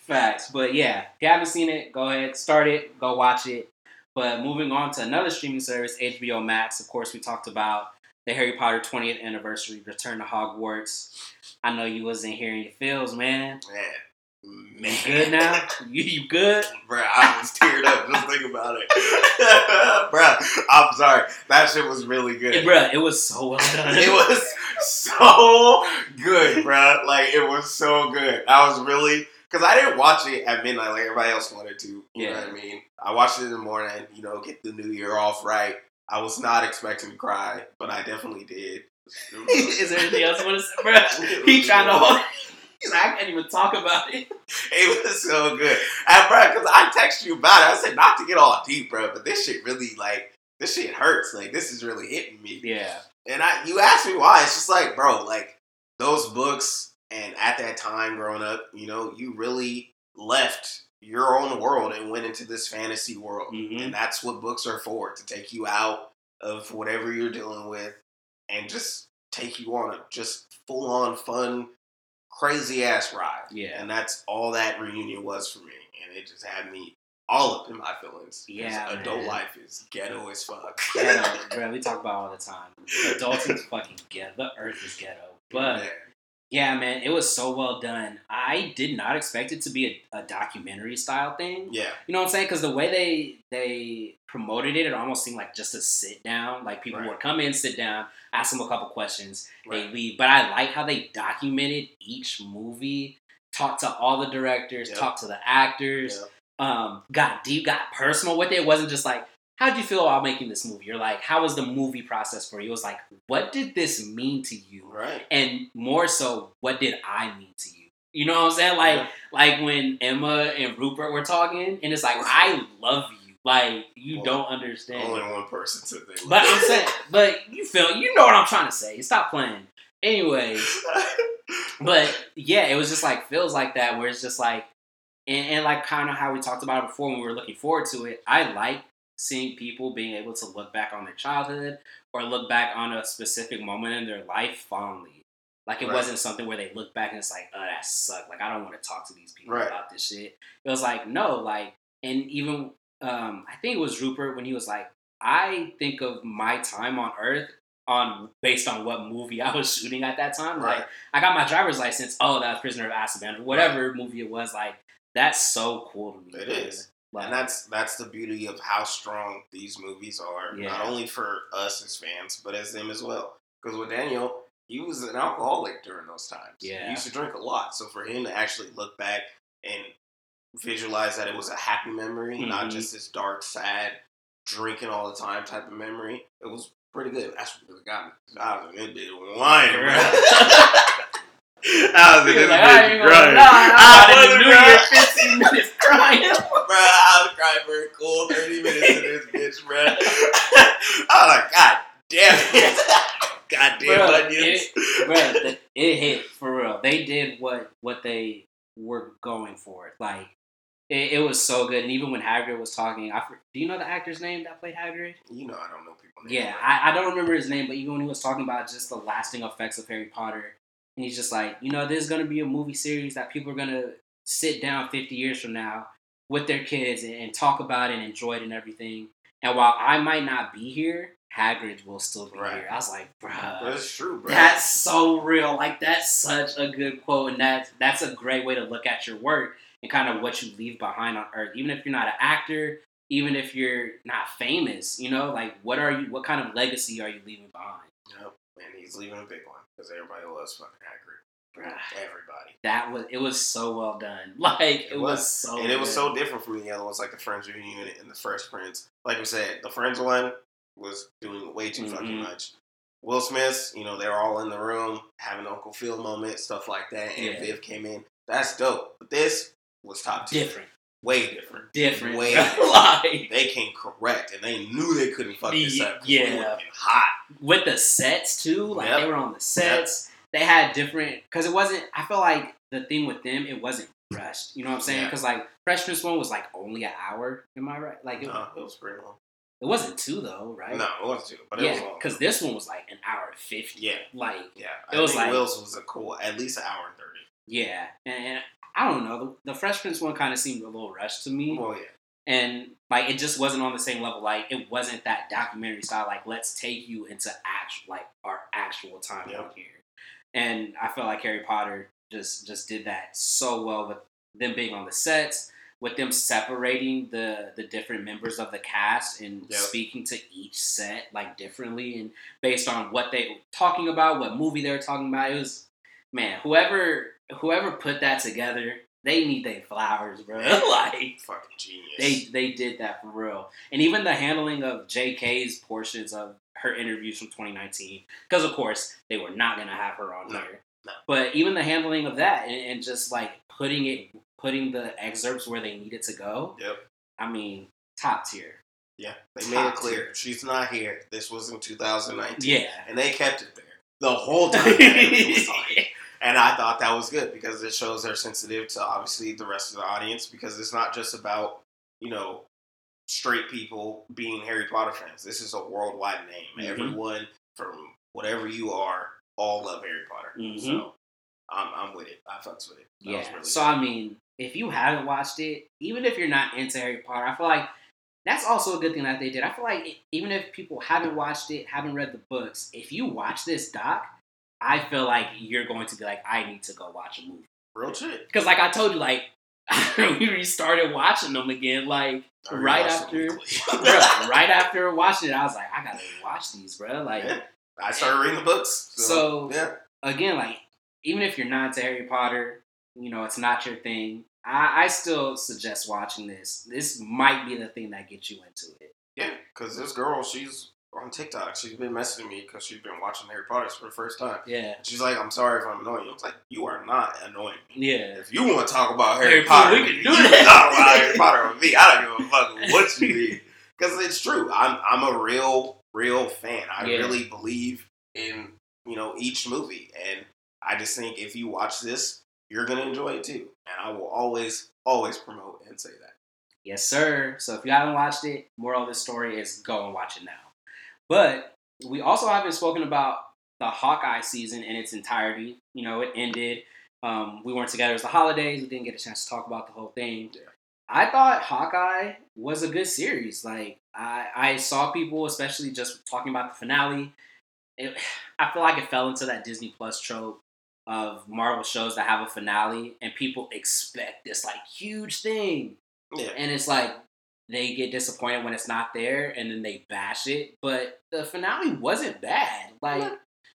Facts. But yeah, if you haven't seen it, go ahead, start it, go watch it. But moving on to another streaming service, HBO Max. Of course, we talked about the Harry Potter 20th anniversary, Return to Hogwarts. I know you wasn't here in your feels, man. Man. You good now? You, you good? Bruh, I was teared up just thinking about it. Bruh, I'm sorry. That shit was really good. Hey, bruh, it was so well done. It was so good, bruh. Like, it was so good. I was really. Because I didn't watch it at midnight like everybody else wanted to. You know Yeah. what I mean? I watched it in the morning, you know, get the new year off right. I was not expecting to cry, but I definitely did. Is there anything else you want to say, bruh? He trying to hold. He's like, I can't even talk about it. It was so good. And bro, because I texted you about it, I said not to get all deep, bro, but this shit really like this shit hurts. Like this is really hitting me. Yeah. And I, you asked me why? It's just like, bro, like those books, and at that time growing up, you know, you really left your own world and went into this fantasy world, Mhm. and that's what books are for to take you out of whatever you're dealing with, and just take you on a just full on fun, crazy ass ride. Yeah. and that's all that reunion was for me, and it just had me all up in my feelings. Yeah, adult man. life is ghetto as fuck. Ghetto, bro. We talk about it all the time. Adulting's fucking ghetto. The earth is ghetto. But Man. Yeah, man, it was so well done. I did not expect it to be a, a documentary style thing. yeah, You know what I'm saying? Because the way they they promoted it, it almost seemed like just a sit down. Like people Right. would come in, sit down, ask them a couple questions, Right. they leave. But I like how they documented each movie, talked to all the directors, Yep. talked to the actors, Yep. um, got deep, got personal with it. It wasn't just like, how'd you feel about making this movie? You're like, how was the movie process for you? It was like, what did this mean to you? right. And more so, what did I mean to you? You know what I'm saying? Like, Yeah. like when Emma and Rupert were talking, and it's like, I love you. Like, you don't understand. only one person said they. But I'm saying, but you feel, you know what I'm trying to say. Stop playing. Anyways, but yeah, it was just like feels like that, where it's just like, and, and like kind of how we talked about it before when we were looking forward to it. I like seeing people being able to look back on their childhood or look back on a specific moment in their life fondly. Like it Right. wasn't something where they look back and it's like, oh, that sucked. Like I don't want to talk to these people Right. about this shit. It was like, no, like, and even um, I think it was Rupert when he was like, I think of my time on Earth on based on what movie I was shooting at that time. Like I got my driver's license. Oh, that was Prisoner of Azkaban, or whatever movie it was. Like that's so cool to me. It man. is. And that's that's the beauty of how strong these movies are. Yeah. Not only for us as fans, but as them as well. Because with Daniel, he was an alcoholic during those times. Yeah. He used to drink a lot. So for him to actually look back and visualize that it was a happy memory, not Mhm. just this dark, sad, drinking all the time type of memory, it was pretty good. That's what really got me. I was in this bitch lying, bro. I was in this like, I bitch crying. I I'm in the wasn't crying. 15 minutes crying. Bro, I was crying for a cool 30 minutes in this bitch, bro. I was like, God damn it. God damn Bruh, onions. Bro, the, it hit for real. They did what what they were going for. Like It, it was so good, and even when Hagrid was talking, I, do you know the actor's name that played Hagrid? You know, I don't know people. names, Yeah, I, I don't remember his name, but even when he was talking about just the lasting effects of Harry Potter, and he's just like, you know, there's gonna be a movie series that people are gonna sit down 50 years from now with their kids and, and talk about it and enjoy it and everything. And while I might not be here, Hagrid will still be Right. here. I was like, bruh. it's true, bro. That's so real. Like that's such a good quote, and that's that's a great way to look at your work and kind of what you leave behind on Earth. Even if you're not an actor, even if you're not famous, you know, like what are you? What kind of legacy are you leaving behind? Yep. And he's leaving a big one because everybody loves fucking Hagrid. Bruh. Everybody. That was it was so well done. Like it, It was, was. so and it was so different from the other ones, like the Friends reunion and the Fresh Prince. Like we said, the Friends one was doing way too fucking Mhm. much. Will Smith, you know, they were all in the room having Uncle Phil moment, stuff like that, and Yeah. Viv came in. That's dope. But this was top tier. different, Way different. different. Way like They came correct, and they knew they couldn't fuck this up. we Yeah. would've hot. with the sets too. Like Yep. they were on the sets. They had different because it wasn't. I feel like the thing with them, it wasn't rushed. You know what I'm saying? Yeah. Because like Fresh Prince one was like only an hour. Am I right? Like it, No, it was pretty long. it wasn't two though, right? No, it wasn't too, but it was yeah, long. because this one was like an hour and fifty. Yeah. Like yeah, it I was like- Will's was a cool, at least an hour and thirty. Yeah, and, and I don't know. The, the Fresh Prince one kind of seemed a little rushed to me. Well, yeah, and like it just wasn't on the same level. Like it wasn't that documentary style. Like let's take you into actual like our actual time Yep. here. And I felt like Harry Potter just just did that so well with them being on the sets, with them separating the the different members of the cast and Yep. speaking to each set like differently and based on what they were talking about, what movie they were talking about. It was man, whoever whoever put that together, they need their flowers, bro. like fucking genius. they they did that for real, and even the handling of J.K.'s portions of her interviews from 2019, because of course they were not gonna have her on No, here. no. But even the handling of that, and, and just like putting it, putting the excerpts where they needed to go. Yep. I mean, top tier. Yeah, they made it clear she's not here. This was in 2019. Yeah. and they kept it there the whole time. that everything was on. And I thought that was good because it shows they're sensitive to obviously the rest of the audience because it's not just about you know straight people being Harry Potter fans. This is a worldwide name. Mhm. Everyone from whatever you are all love Harry Potter. Mhm. So I'm, I'm with it. I fucks with it. That Yeah. really so good. I mean, if you haven't watched it, even if you're not into Harry Potter, I feel like that's also a good thing that they did. I feel like even if people haven't watched it, haven't read the books, if you watch this doc, I feel like you're going to be like, I need to go watch a movie. real shit. Because like I told you, like we restarted watching them again, like right after, bro, right after watching it, I was like, I gotta watch these, bro. Like Yeah. I started reading the books. So, So- yeah, again, like even if you're not into Harry Potter, you know it's not your thing. I, I still suggest watching this. This might be the thing that gets you into it. yeah. Because this girl, she's on TikTok. She's been messaging me because she's been watching Harry Potter for the first time. Yeah, She's like, "I'm sorry if I'm annoying you." I was like, "You are not annoying me. yeah, If you want to talk about Harry, Harry Potter, we can do you that. talk about Harry Potter with me. I don't give a fuck what you read because it's true. I'm I'm a real real fan. I Yeah. really believe in you know each movie, and I just think if you watch this, you're gonna enjoy it too. And I will always always promote and say that. yes, sir. So if you haven't watched it, moral of the story is go and watch it now. But we also haven't spoken about the Hawkeye season in its entirety. You know, it ended. Um, we weren't together. It was the holidays. We didn't get a chance to talk about the whole thing. Yeah. I thought Hawkeye was a good series. Like I, I saw people, especially just talking about the finale. It, I feel like it fell into that Disney Plus trope of Marvel shows that have a finale, and people expect this like huge thing, Yeah, and it's like they get disappointed when it's not there, and then they bash it. But the finale wasn't bad. Like.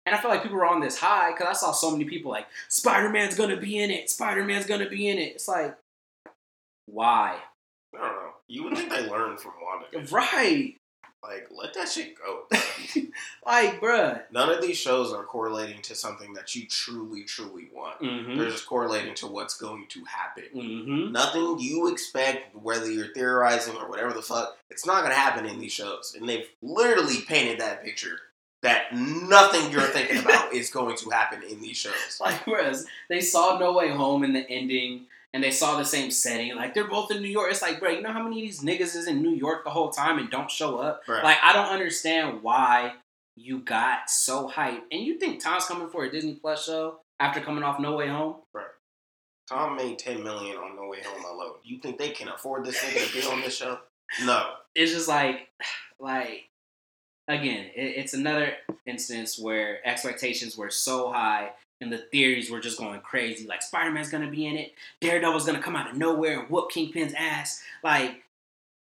And I feel like people were on this high because I saw so many people like Spider Man's gonna be in it. Spider Man's gonna be in it. It's like, why? I don't know. You would think they learned from WandaVision. Right. Like, let that shit go. like, bruh. None of these shows are correlating to something that you truly, truly want. Mm-hmm. They're just correlating to what's going to happen. Mm-hmm. Nothing you expect, whether you're theorizing or whatever the fuck, it's not going to happen in these shows. And they've literally painted that picture that nothing you're thinking about is going to happen in these shows. Like, whereas they saw No Way Home in the ending, and they saw the same setting. Like they're both in New York. It's like, bro, you know how many of these niggas is in New York the whole time and don't show up? Right. Like I don't understand why you got so hyped. And you think Tom's coming for a Disney Plus show after coming off No Way Home? Right. Tom made ten million on No Way Home alone. You think they can afford this nigga to be on this show? No. It's just like, like again, it, it's another instance where expectations were so high and the theories were just going crazy. Like Spider Man's gonna be in it, Daredevil's gonna come out of nowhere and whoop Kingpin's ass. Like,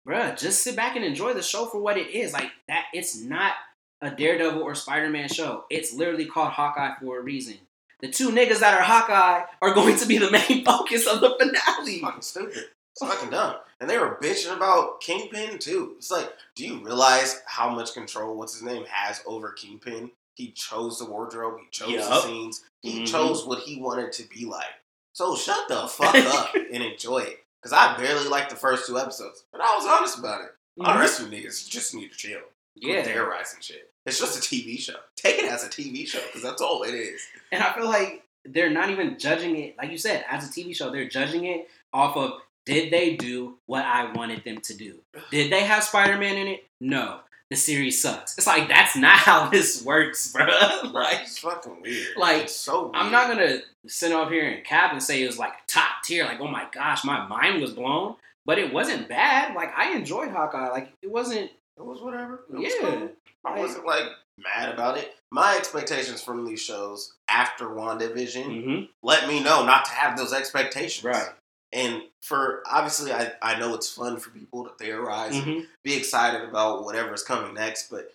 bruh, just sit back and enjoy the show for what it is. Like that, it's not a Daredevil or Spider Man show. It's literally called Hawkeye for a reason. The two niggas that are Hawkeye are going to be the main focus of the It's finale. fucking stupid. It's fucking dumb. And they were bitching about Kingpin too. It's like, do you realize how much control what's his name has over Kingpin? He chose the wardrobe. He chose the scenes. He Mhm. chose what he wanted to be like. So shut the fuck up and enjoy it. Because I barely liked the first two episodes, but I was honest about it. All the rest of you niggas just need to chill. Yeah. Terrorizing shit. It's just a TV show. Take it as a TV show because that's all it is. And I feel like they're not even judging it, like you said, as a TV show. They're judging it off of did they do what I wanted them to do? Did they have Spider Man in it? No. The series sucks. It's like that's not how this works, bro. like it's fucking weird. like, it's so weird. I'm not gonna sit up here and cap and say it was like top tier, like oh my gosh, my mind was blown. But it wasn't bad. Like I enjoyed Hawkeye. Like it wasn't. It was whatever. It was Yeah. cool. I wasn't like mad about it. My expectations from these shows after WandaVision Mm-hmm. let me know not to have those expectations. Right. And for obviously, I, I know it's fun for people to theorize Mm-hmm. be excited about whatever's coming next. But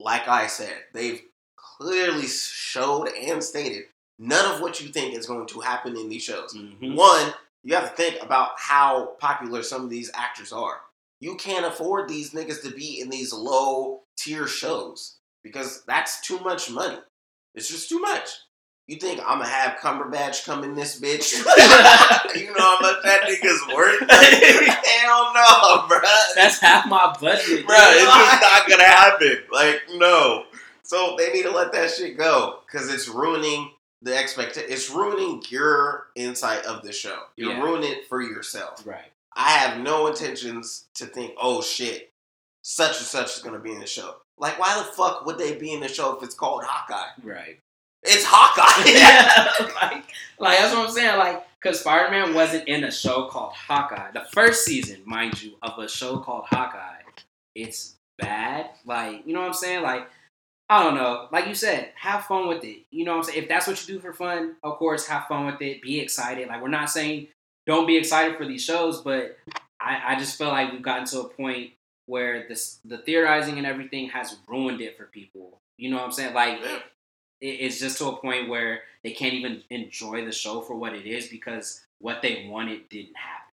like I said, they've clearly showed and stated none of what you think is going to happen in these shows. Mm-hmm. One, you have to think about how popular some of these actors are. You can't afford these niggas to be in these low tier shows because that's too much money. It's just too much. You think I'm gonna have Cumberbatch come in this bitch? you know how much that nigga's worth? Hell no, bruh. That's half my budget. Bruh, it's just not gonna happen. Like, no. So they need to let that shit go because it's ruining the expectation. It's ruining your insight of the show. You're Yeah. ruining it for yourself. right. I have no intentions to think, oh shit, such and such is gonna be in the show. Like, why the fuck would they be in the show if it's called Hawkeye? Right. It's Hawkeye. yeah, like, like that's what I'm saying. Like, because Spider Man wasn't in a show called Hawkeye. The first season, mind you, of a show called Hawkeye, it's bad. Like, you know what I'm saying? Like, I don't know. Like you said, have fun with it. You know what I'm saying? If that's what you do for fun, of course, have fun with it. Be excited. Like, we're not saying don't be excited for these shows, but I, I just feel like we've gotten to a point where this the theorizing and everything has ruined it for people. You know what I'm saying? Like, it's just to a point where they can't even enjoy the show for what it is because what they wanted didn't happen.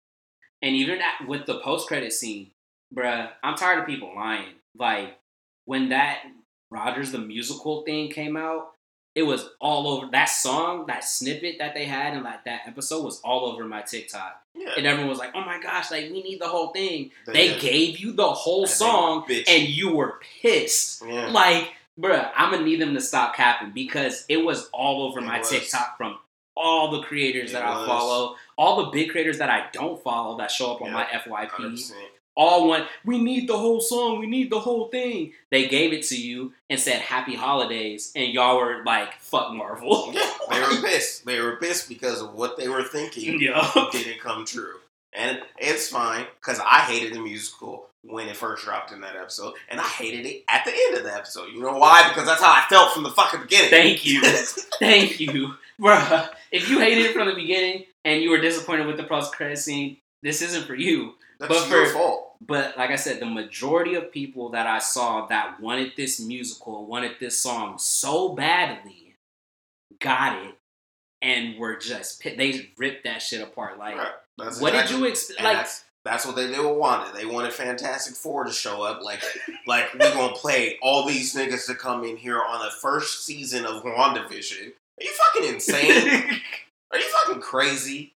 And even at, with the post credit scene, bruh, I'm tired of people lying. Like when that Rogers the musical thing came out, it was all over that song, that snippet that they had and like that episode was all over my TikTok. Yeah. And everyone was like, "Oh my gosh, like we need the whole thing." They did. gave you the whole song and you were pissed. yeah. Like, bruh, I'm gonna need them to stop capping because it was all over It my was. TikTok from all the creators It that I follow, all the big creators that I don't follow that show up on Yeah. my FYP. 100%. All one, we need the whole song, we need the whole thing. They gave it to you and said happy holidays, and y'all were like, fuck Marvel. Yeah, they were pissed. They were pissed because of what they were thinking yeah. didn't come true. And it's fine because I hated the musical when it first dropped in that episode, and I hated it at the end of the episode. You know why? Because that's how I felt from the fucking beginning. Thank you. Thank you. Bruh, if you hated it from the beginning and you were disappointed with the post credit scene, this isn't for you. that's but your for- fault. But like I said, the majority of people that I saw that wanted this musical, wanted this song so badly, got it, and were just they ripped that shit apart. Like, Right. That's what exactly- did you expect? Like, that's, what they did with Wanda. They wanted Fantastic Four to show up. Like, like we gonna play all these niggas to come in here on the first season of WandaVision. Are you fucking insane? Are you fucking crazy?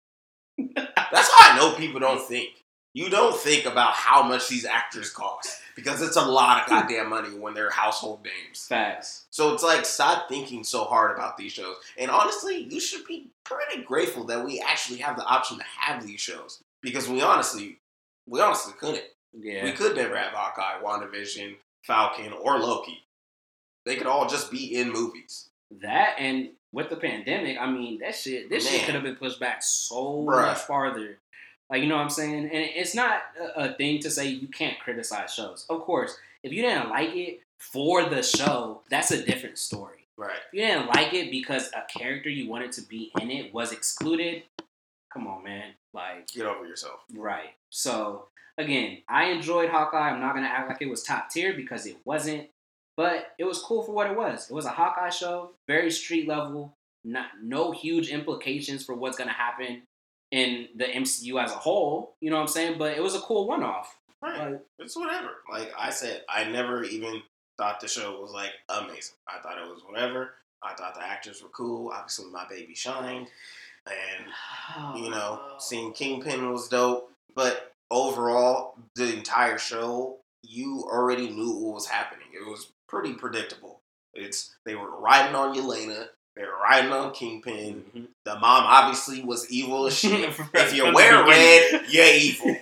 That's how I know people don't think. You don't think about how much these actors cost because it's a lot of goddamn money when they're household names. Facts. So it's like stop thinking so hard about these shows. And honestly, you should be pretty grateful that we actually have the option to have these shows because we honestly, we honestly couldn't. Yeah. We could never have Hawkeye, WandaVision, Falcon, or Loki. They could all just be in movies. That and with the pandemic, I mean, that shit, this shit could have been pushed back so Bruh. much farther. Like, you know what I'm saying? And it's not a, a thing to say you can't criticize shows. Of course, if you didn't like it for the show, that's a different story. Right. If you didn't like it because a character you wanted to be in it was excluded, come on, man. Like, Get over yourself. Right. So again, I enjoyed Hawkeye. I'm not gonna act like it was top tier because it wasn't, but it was cool for what it was. It was a Hawkeye show, very street level, not no huge implications for what's gonna happen in the MCU as a whole. You know what I'm saying? But it was a cool one off. Right. Like, It's whatever. Like I said, I never even thought the show was like amazing. I thought it was whatever. I thought the actors were cool. Obviously, my baby shined, and you know, seeing Kingpin was dope. But overall, the entire show, you already knew what was happening. It was pretty predictable. It's they were riding on Yelena. They were riding on Kingpin. Mhm. The mom obviously was evil as shit. If you wear red, you're evil.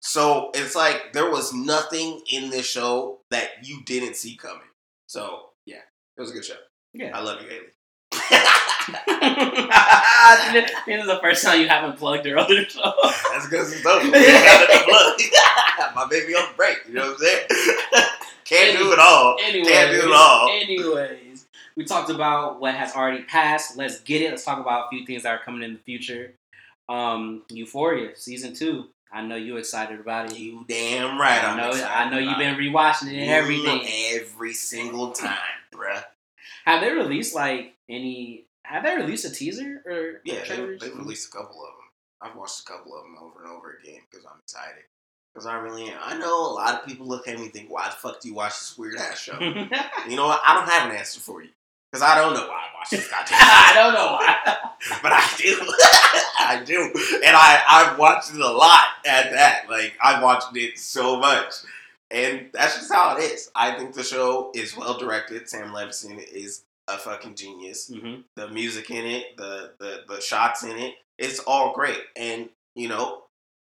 So it's like there was nothing in this show that you didn't see coming. So yeah, it was a good show. Yeah. I love you, Hailee. this is the first time you haven't plugged your other show. That's because it's over. We got in blood. My baby on break. You know what I'm saying? Can't do it all. Anyways, Can't do it all. anyways, we talked about what has already passed. Let's get it. Let's talk about a few things that are coming in the future. Um, Euphoria season two. I know you're excited about it. You damn right. I I'm know. excited I know you've been rewatching it and everything. Every single time, bruh. Have they released like any? Have they released a teaser or Yeah, they, they've released a couple of them. I've watched a couple of them over and over again because I'm excited. Because I really am. I know a lot of people look at me and think, why the fuck do you watch this weird ass show? you know what? I don't have an answer for you. Because I don't know why I watch this goddamn I don't know why. but I do. I do. And I, I've watched it a lot at that. Like, I've watched it so much. And that's just how it is. I think the show is well directed. Sam Levinson is a fucking genius. hmm The music in it, the, the, the shots in it, it's all great. And, you know,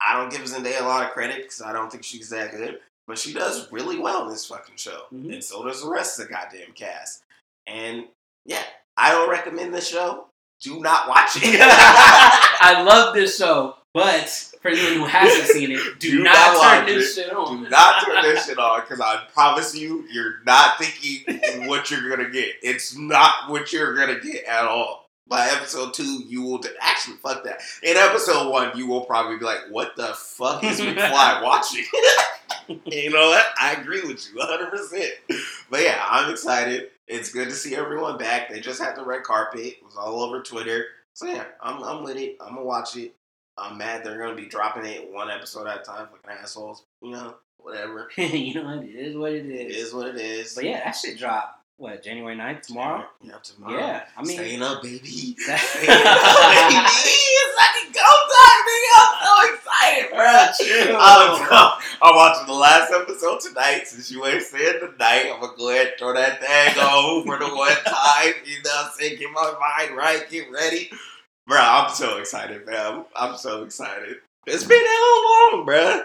I don't give Zendaya a lot of credit because I don't think she's that good. But she does really well in this fucking show. Mhm. And so does the rest of the goddamn cast. And, yeah, I don't recommend the show. Do not watch it. I love this show, but for anyone who hasn't seen it, do, Do not, not turn this it. shit on. Do not turn this shit on because I promise you, you're not thinking what you're gonna get. It's not what you're gonna get at all. By episode two, you will actually fuck that. In episode one, you will probably be like, "What the fuck is McFly watching?" you know what? I agree with you 100. percent But yeah, I'm excited. It's good to see everyone back. They just had the red carpet. It was all over Twitter. So yeah, I'm, I'm with it. I'm gonna watch it. I'm mad they're gonna be dropping it one episode at a time, fucking assholes. You know, whatever. you know what? It is what it It is. is what it is. But yeah, that shit dropped. What January 9th tomorrow? Yeah, tomorrow. Yeah, I mean, staying up, baby. Staying up, baby. It's fucking go time, nigga. I'm so excited, bro. I'm, I'm watching the last episode tonight. Since you ain't saying tonight, I'm gonna go ahead and throw that thing on for the one time. You know what I'm saying? Get my mind right, get ready. Bro, I'm so excited, man. I'm so excited. It's been that long, bro.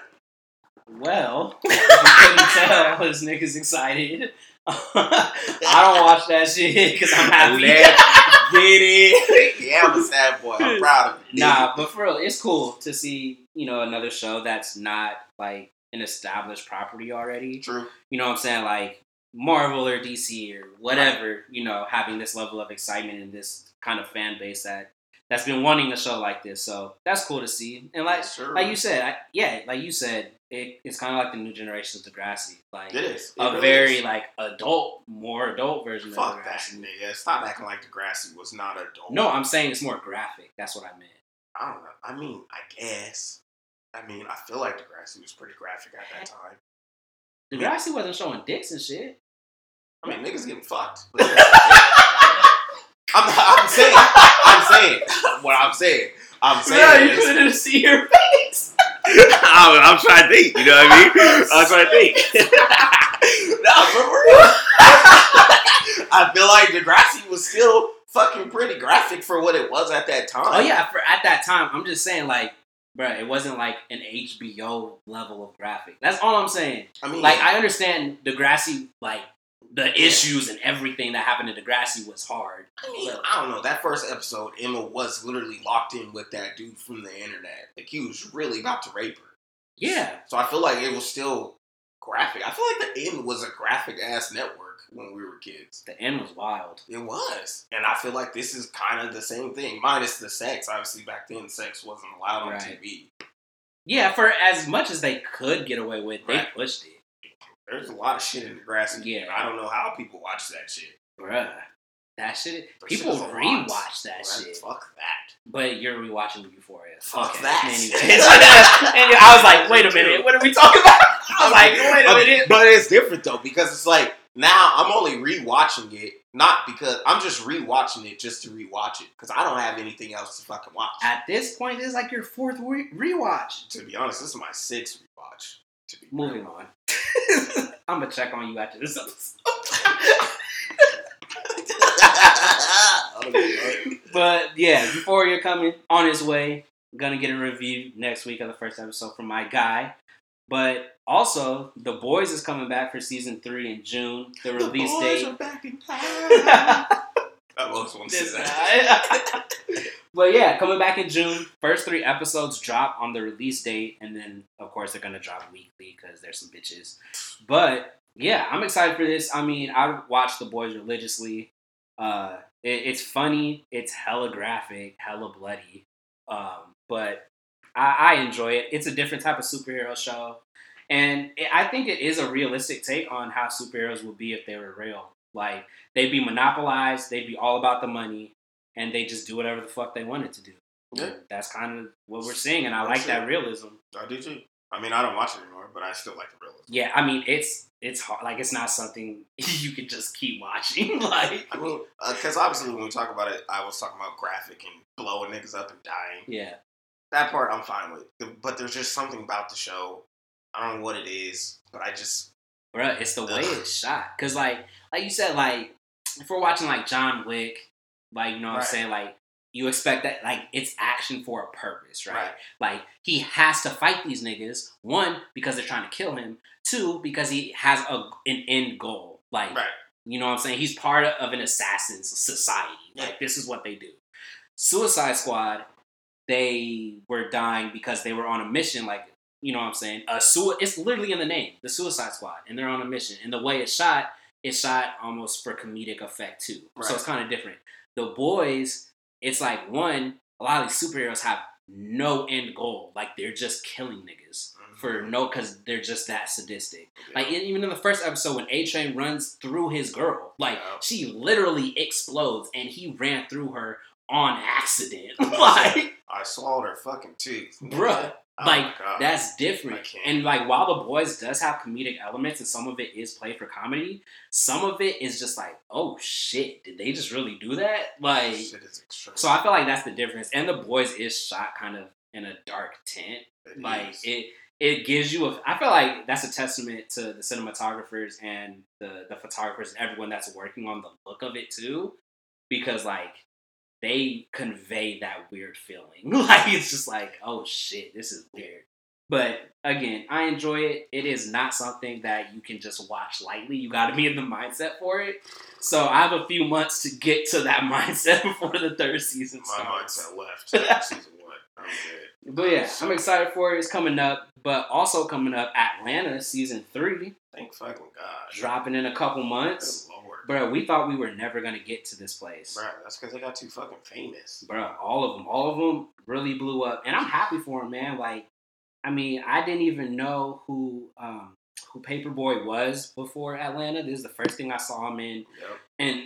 well, you couldn't tell, this nigga's excited. I don't watch that shit because I'm happy. Let's get it. yeah, I'm a sad boy. I'm proud of it. Nah, but for real, it's cool to see you know another show that's not like an established property already. True. You know what I'm saying? Like Marvel or DC or whatever. You know, having this level of excitement and this kind of fan base that that's been wanting a show like this. So that's cool to see. And like sure. like you said, I, yeah, like you said, it, it's kind of like the new generation of Degrassi. Like it is. It a really very is. like adult, more adult version Fuck of that, Degrassi. nigga. Stop acting like Degrassi was not adult. No, I'm saying it's more graphic. That's what I meant. I don't know. I mean, I guess. I mean, I feel like Degrassi was pretty graphic at that time. Degrassi wasn't showing dicks and shit. I mean, niggas getting fucked. I'm, I'm saying, I'm saying, what I'm saying, I'm saying, is, couldn't see your face. I'm, I'm trying to think. You know what I mean? I'm trying to think. no, but for real. I feel like Degrassi was still fucking pretty graphic for what it was at that time. Oh yeah, for at that time, I'm just saying like, bruh, it wasn't like an HBO level of graphic. That's all I'm saying. I mean, Like I understand Degrassi, like the issues and everything that happened to Degrassi was hard. I mean, I don't know. That first episode, Emma was literally locked in with that dude from the internet. Like he was really about to rape her. Yeah, So I feel like it was still graphic. I feel like the N was a graphic ass network when we were kids. the N was wild. It was, and I feel like this is kind of the same thing, minus the sex. Obviously, back then, sex wasn't allowed on Right. TV. Yeah, for as much as they could get away with, they Right. pushed it, There's a lot of shit in Degrassi. Yeah. I don't know how people watch that shit. bruh. That shit, That people shit a lot. rewatch that Right? shit. Fuck that. But you're rewatching Euphoria. Fuck Okay, that. anyway. and I was like, wait a minute, what are we talking about? I was like, wait a minute. But it's different though because it's like now I'm only rewatching it, not because I'm just rewatching it just to rewatch it because I don't have anything else to fucking watch. At this point, this is like your fourth re- rewatch. to be honest, this is my sixth rewatch. To be Moving on. I'm gonna check on you after this episode. Okay. But yeah, Euphoria coming on its way. Gonna get a review next week of the first episode from my guy. But also, The Boys is coming back for season three in June. The The release boys date. are back in town. I always want to say that. but yeah, coming back in June. First three episodes drop on the release date, and then of course they're gonna drop weekly because there's some bitches. But yeah, I'm excited for this. I mean, I watch The Boys religiously. Uh, it, it's funny. It's hella graphic, hella bloody. Um, but I, I enjoy it. It's a different type of superhero show, and it, I think it is a realistic take on how superheroes would be if they were real. Like they'd be monopolized. They'd be all about the money, and they just do whatever the fuck they wanted to do. Yeah. That's kind of what we're seeing, and I like that realism. I do too. I mean, I don't watch it anymore, but I still like the realism. Yeah, I mean it's it's hard. Like it's not something you can just keep watching. like I mean, because uh, obviously when we talk about it, I was talking about graphic and blowing niggas up and dying. yeah, That part I'm fine with. But there's just something about the show. I don't know what it is, but I just Bruh, it's the way Ugh. it's shot. Cause like like you said, like if we're watching like John Wick, like you know what I'm saying, like you expect that like it's action for a purpose, right? Right. Like he has to fight these niggas. One, because they're trying to kill him. Two, because he has a an end goal. Like right. you know what I'm saying? He's part of an assassin's society. Yeah. Like this is what they do. Suicide Squad, they were dying because they were on a mission. Like you know what I'm saying? A sui- It's literally in the name, the Suicide Squad, and they're on a mission. And the way it's shot, it's shot almost for comedic effect too. So it's kind of different. The boys, it's like one. A lot of these superheroes have no end goal. Like they're just killing niggas for mm-hmm. no, because they're just that sadistic. Like even in the first episode, when A Train runs through his girl, like Yeah. she literally explodes, and he ran through her on accident. like, I swallowed her fucking teeth, Bruh, Oh like, that's different. And like, while the boys does have comedic elements, and some of it is played for comedy, some of it is just like, oh shit, did they just really do that? Like, so I feel like that's the difference. And the boys is shot kind of in a dark tint It like is. it it gives you a i feel like that's a testament to the cinematographers and the the photographers and everyone that's working on the look of it too because like they convey that weird feeling like it's just like oh shit this is weird but again i enjoy it it is not something that you can just watch lightly you got to be in the mindset for it so i have a few months to get to that mindset before the third season my starts mindset left season one. I'm good. but yeah, I'm excited for it. It's coming up, but also coming up Atlanta season three, Thank fucking God. dropping in a couple months. Bro, we thought we were never gonna get to this place. Bro, that's because they got too fucking famous. Bro, all of them, all of them really blew up, and I'm happy for them, man. Like, I mean, I didn't even know who um who Paper Boi was before Atlanta. This is the first thing I saw him in, Yep. and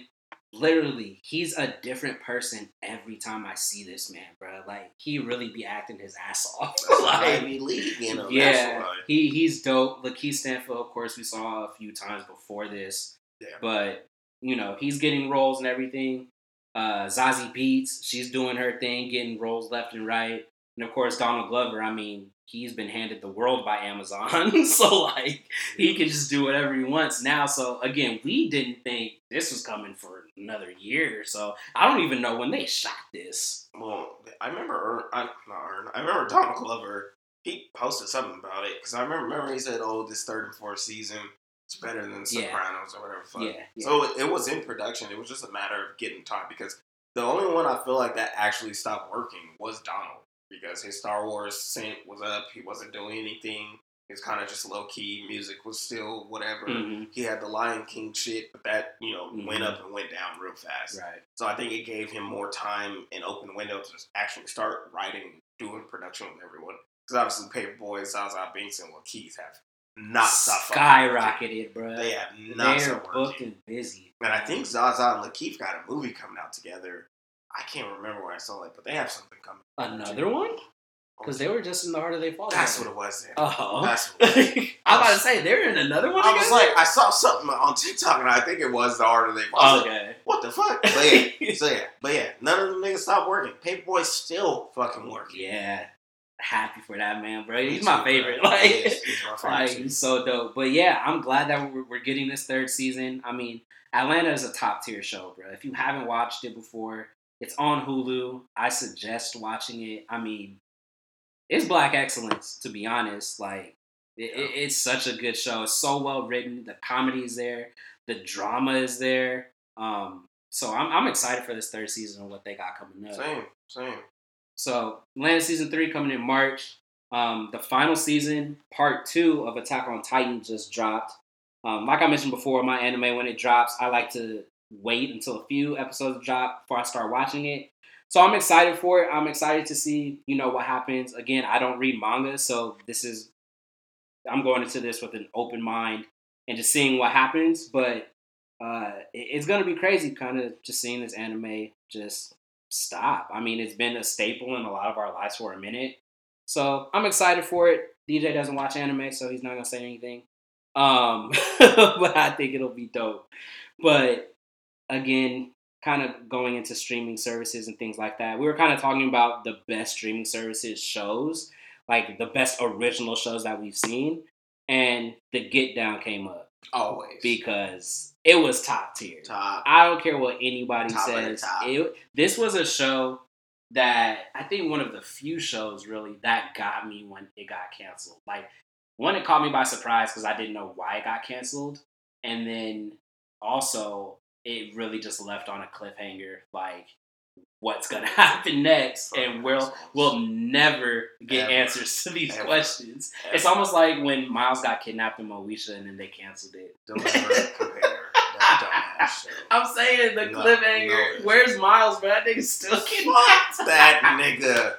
literally, he's a different person every time I see this man, bro. Like, he really be acting his ass off. Like, Ivy League, you know. yeah, he he's dope. Lakeith Stanfield, of course, we saw a few times before this, Yeah. but you know he's getting roles and everything. Uh, Zazie Beetz, she's doing her thing, getting roles left and right. And of course, Donald Glover, I mean, he's been handed the world by Amazon. so, like, he can just do whatever he wants now. So, again, we didn't think this was coming for another year. So, I don't even know when they shot this. Well, I remember, I, not Earn, I remember Donald Glover. He posted something about it because I remember, remember he said, "Oh, this third and fourth season it's better than Yeah. Sopranos or whatever." Fuck. Yeah. yeah. So it was in production. It was just a matter of getting time because the only one I feel like that actually stopped working was Donald because his Star Wars sync was up. He wasn't doing anything. Was kind of just low key. Music was still whatever. Mhm. He had the Lion King shit, but that you know went Mhm. up and went down real fast. Right. So I think it gave him more time and open window to actually start writing, doing production with everyone. Because obviously, Paper Boi, Zaza Binks, and Lakeith have not skyrocketed, bro. They have not They're booked and busy. And I think Zaza and Lakeith got a movie coming out together. I can't remember where I saw it, but they have something coming. Another one? Oh, because they were just in the Harder They Fall. That's what it was. Then. Oh. That's what it was. I'm about to say they're in another one. I was like, I saw something on TikTok, and I think it was the art of they. I was like, okay. what the fuck? But yeah, so yeah, but yeah, none of them niggas stopped working. Paper Boi's still fucking working. Yeah. Happy for that man, bro. He's my favorite. Like. He's my favorite like he's so dope. But yeah, I'm glad that we're, we're getting this third season. I mean, Atlanta is a top tier show, bro. If you haven't watched it before, it's on Hulu. I suggest watching it. I mean, it's black excellence, to be honest. Like, it, it- it's such a good show. It's so well written. The comedy is there. The drama is there. Um, so I'm, I'm excited for this third season and what they got coming up. Same, same. So Atlanta season three coming in March. Um, the final season, part two of Attack on Titan just dropped. Um, like I mentioned before, my anime when it drops, I like to wait until a few episodes drop before I start watching it. So I'm excited for it. I'm excited to see, you know, what happens. Again, I don't read manga, so this is I'm going into this with an open mind and just seeing what happens. But uh, it's gonna be crazy, kind of just seeing this anime just stop. I mean, it's been a staple in a lot of our lives for a minute. So I'm excited for it. DJ doesn't watch anime, so he's not gonna say anything. Um, but I think it'll be dope. But again, kind of going into streaming services and things like that. We were kind of talking about the best streaming services shows, like the best original shows that we've seen, and the Get Down came up Always. because it was top tier. top. I don't care what anybody Top says. It, this was a show that I think one of the few shows really that got me when it got canceled. Like one, it caught me by surprise because I didn't know why it got canceled, and then also it really just left on a cliffhanger. Like what's gonna happen next, and we'll we'll never get Ever. answers to these Ever. questions. Ever. It's almost like when Miles got kidnapped in Moesha and then they canceled it. Don't ever compare that dumbass show. I'm saying the No, cliffhanger. no. Where's Miles, bro? That nigga's still Fuck kidnapped. that nigga.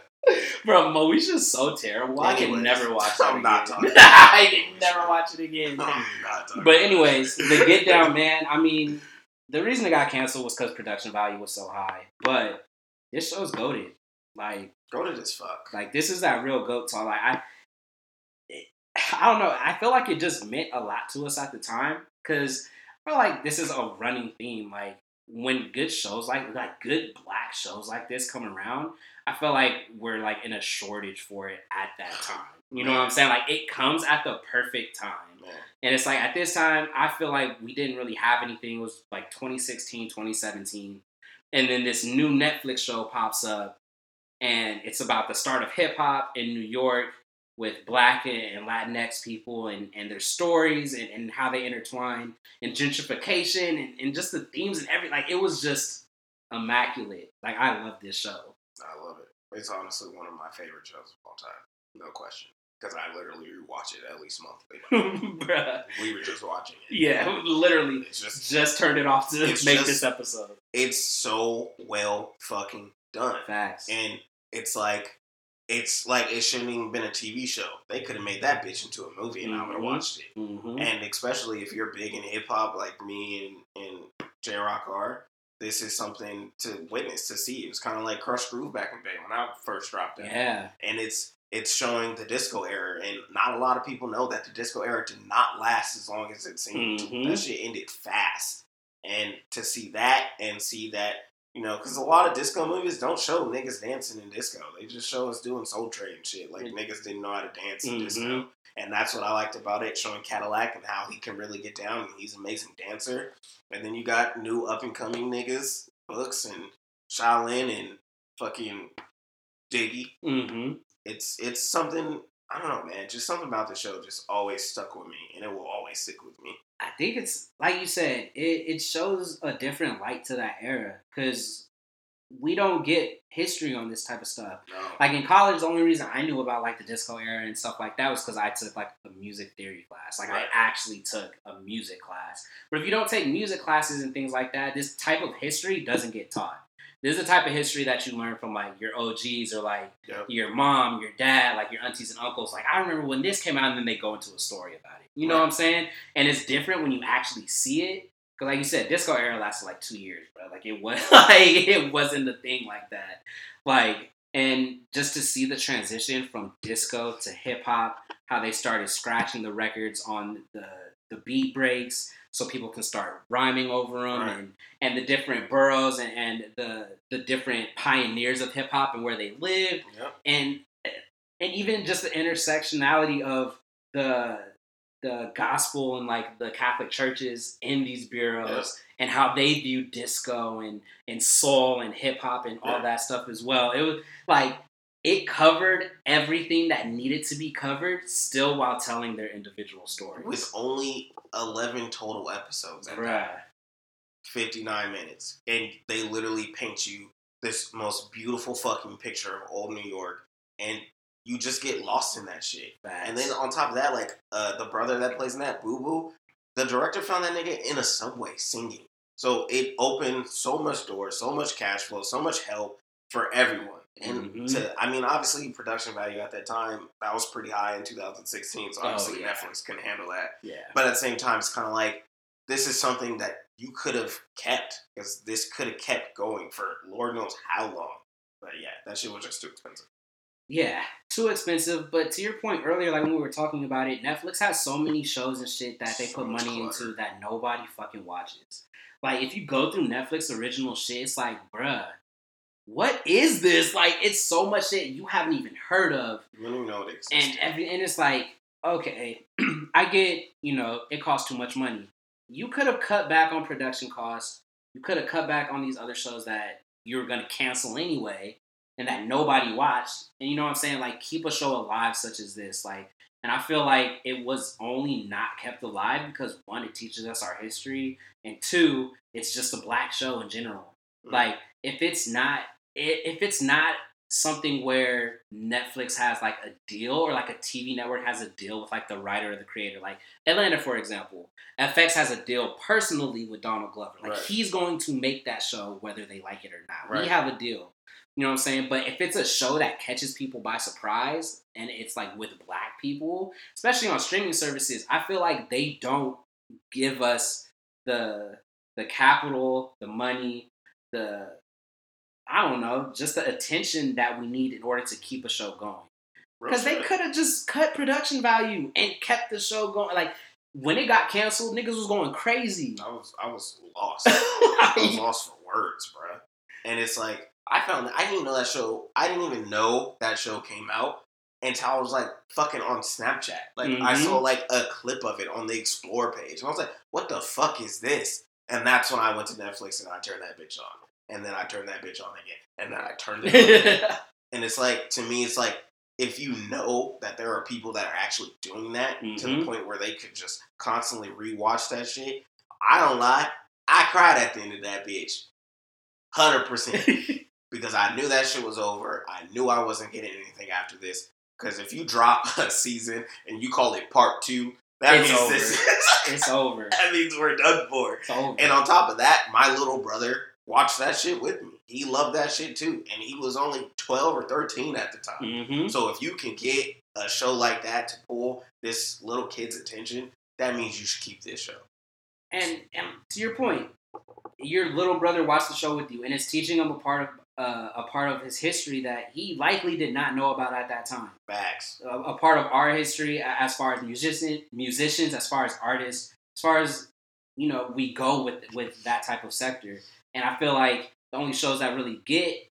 Bro, Moesha's so terrible. I can never watch it I'm again. not talking I can never watch it again. I'm not talking But anyways, the Get Down Man. I mean, the reason it got canceled was because production value was so high. But this show's goaded. Like, Go to this fuck. like this is that real goat talk. Like I, it, I don't know. I feel like it just meant a lot to us at the time because I feel like this is a running theme. Like when good shows like like good black shows like this come around, I feel like we're like in a shortage for it at that time. You know what I'm saying? Like it comes at the perfect time. And it's like at this time, I feel like we didn't really have anything. It was like 2016, 2017. And then this new Netflix show pops up, and it's about the start of hip hop in New York with black and Latinx people and, and their stories and, and how they intertwine and gentrification and, and just the themes and every like it was just immaculate. Like I love this show. I love it. It's honestly one of my favorite shows of all time. No question. Because I literally rewatch it at least monthly. Bruh. we were just watching it. Yeah, literally It's just just turned it off to make just- this episode. it's so well fucking done. Facts. And it's like it's like it shouldn't even been a TV show. They could have made that bitch into a movie and I would have watched it. hmm And especially if you're big in hip hop like me and, and J Rock are, this is something to witness, to see. It was kind of like Krush Groove back in the day when I first dropped it. Yeah. And it's it's showing the disco era, and not a lot of people know that the disco era did not last as long as it seemed. Mhm. That shit ended fast, and to see that and see that You know, because a lot of disco movies don't show niggas dancing in disco. They just show us doing Soul Train shit. Like niggas didn't know how to dance in disco, Mhm. and that's what I liked about it, showing Cadillac and how he can really get down. And he's an amazing dancer. And then you got new up and coming niggas, Books and Shaolin and fucking Dizzee. Mm-hmm. It's it's something I don't know, man. Just something about the show just always stuck with me, and it will always stick with me. I think it's like you said, it, it shows a different light to that era because we don't get history on this type of stuff. No. Like in college, the only reason I knew about like the disco era and stuff like that was because I took like a music theory class. Like Right. I actually took a music class. But if you don't take music classes and things like that, this type of history doesn't get taught. This is the type of history that you learn from like your OGs or like Yep. your mom, your dad, like your aunties and uncles. Like I remember when this came out, and then they go into a story about it. You know Right. what I'm saying? And it's different when you actually see it. Cause like you said, disco era lasted like two years, bro. Like it was like it wasn't a thing like that. Like and just to see the transition from disco to hip hop, how they started scratching the records on the the beat breaks so people can start rhyming over them Right. and and the different boroughs and, and the the different pioneers of hip hop and where they lived Yep. and and even just the intersectionality of the the gospel and like the Catholic churches in these bureaus and how they view disco and and soul and hip hop and all that stuff as well. It was like it covered everything that needed to be covered, still while telling their individual stories. With only eleven total episodes, that. Bruh. 59 minutes and they literally paint you this most beautiful fucking picture of old New York and you just get lost in that shit. And then on top of that, like uh, the brother that plays in that, Boo Boo, the director found that nigga in a subway singing. So it opened so much doors, so much cash flow, so much help for everyone. And Mhm. to, I mean, obviously, production value at that time that was pretty high in 2016. So Oh, obviously, yeah. Netflix couldn't handle that. yeah. But at the same time, it's kind of like this is something that you could have kept because this could have kept going for Lord knows how long. But yeah, that shit was just too expensive. Yeah, too expensive. But to your point earlier, like when we were talking about it, Netflix has so many shows and shit that they So put money clutter. into that nobody fucking watches. Like if you go through Netflix original shit, it's like, bruh, what is this? Like it's so much shit you haven't even heard of. You don't know it exists. And every and it's like, okay, I get, you know, it costs too much money. You could have cut back on production costs. You could have cut back on these other shows that you were gonna cancel anyway and that nobody watched. And you know what I'm saying? Like keep a show alive such as this. Like and I feel like it was only not kept alive because one, it teaches us our history, and two, it's just a black show in general. Mhm. Like if it's not if it's not something where Netflix has like a deal or like a TV network has a deal with like the writer or the creator, like Atlanta, for example, FX has a deal personally with Donald Glover. Like Right. he's going to make that show whether they like it or not. Right. We have a deal. You know what I'm saying? But if it's a show that catches people by surprise and it's like with black people, especially on streaming services, I feel like they don't give us the the capital, the money, the I don't know, just the attention that we need in order to keep a show going. Because they could have just cut production value and kept the show going. Like when it got canceled, niggas was going crazy. I was I was lost. I was lost for words, bro. And it's like I found I didn't know that show. I didn't even know that show came out until I was like fucking on Snapchat. Like I Mhm. saw like a clip of it on the Explore page, and I was like, "What the fuck is this?" And that's when I went to Netflix and I turned that bitch on, and then I turned that bitch on again, and then I turned it on again. And it's like to me, it's like if you know that there are people that are actually doing that to the Mhm. point where they could just constantly rewatch that shit. I don't lie, I cried at the end of that bitch, hundred percent, because I knew that shit was over. I knew I wasn't getting anything after this. Because if you drop a season and you call it part two, that It's means over. this. it's over. that means we're done for. It's over. And on top of that, my little brother watched that shit with me. He loved that shit too. And he was only 12 or 13 at the time. hmm So if you can get a show like that to pull this little kid's attention, that means you should keep this show. And, and to your point, your little brother watched the show with you, and it's teaching him a part of uh, a part of his history that he likely did not know about at that time. Facts. A, a part of our history, as far as musician, musicians, as far as artists, as far as you know, we go with with that type of sector. And I feel like the only shows that really get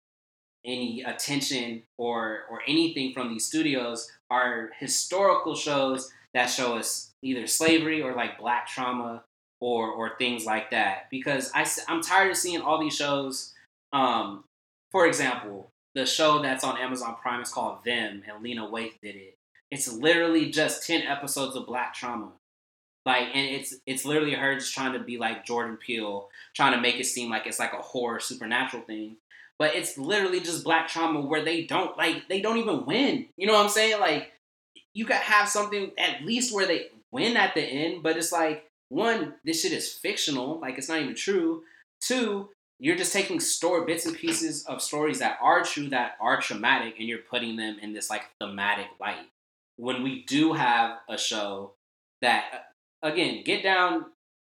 any attention or or anything from these studios are historical shows that show us either slavery or like black trauma or or things like that. Because I, i'm tired of seeing all these shows um for example the show that's on amazon prime is called them and lena waithe did it. It's literally just 10 episodes of black trauma like and it's it's literally her just trying to be like jordan peele trying to make it seem like it's like a horror supernatural thing. But it's literally just black trauma where they don't like they don't even win. You know what i'm saying? Like you could have something at least where they win at the end but it's like one this shit is fictional like it's not even true. Two you're just taking story bits and pieces of stories that are true that are traumatic and you're putting them in this like thematic light. When we do have a show that again get down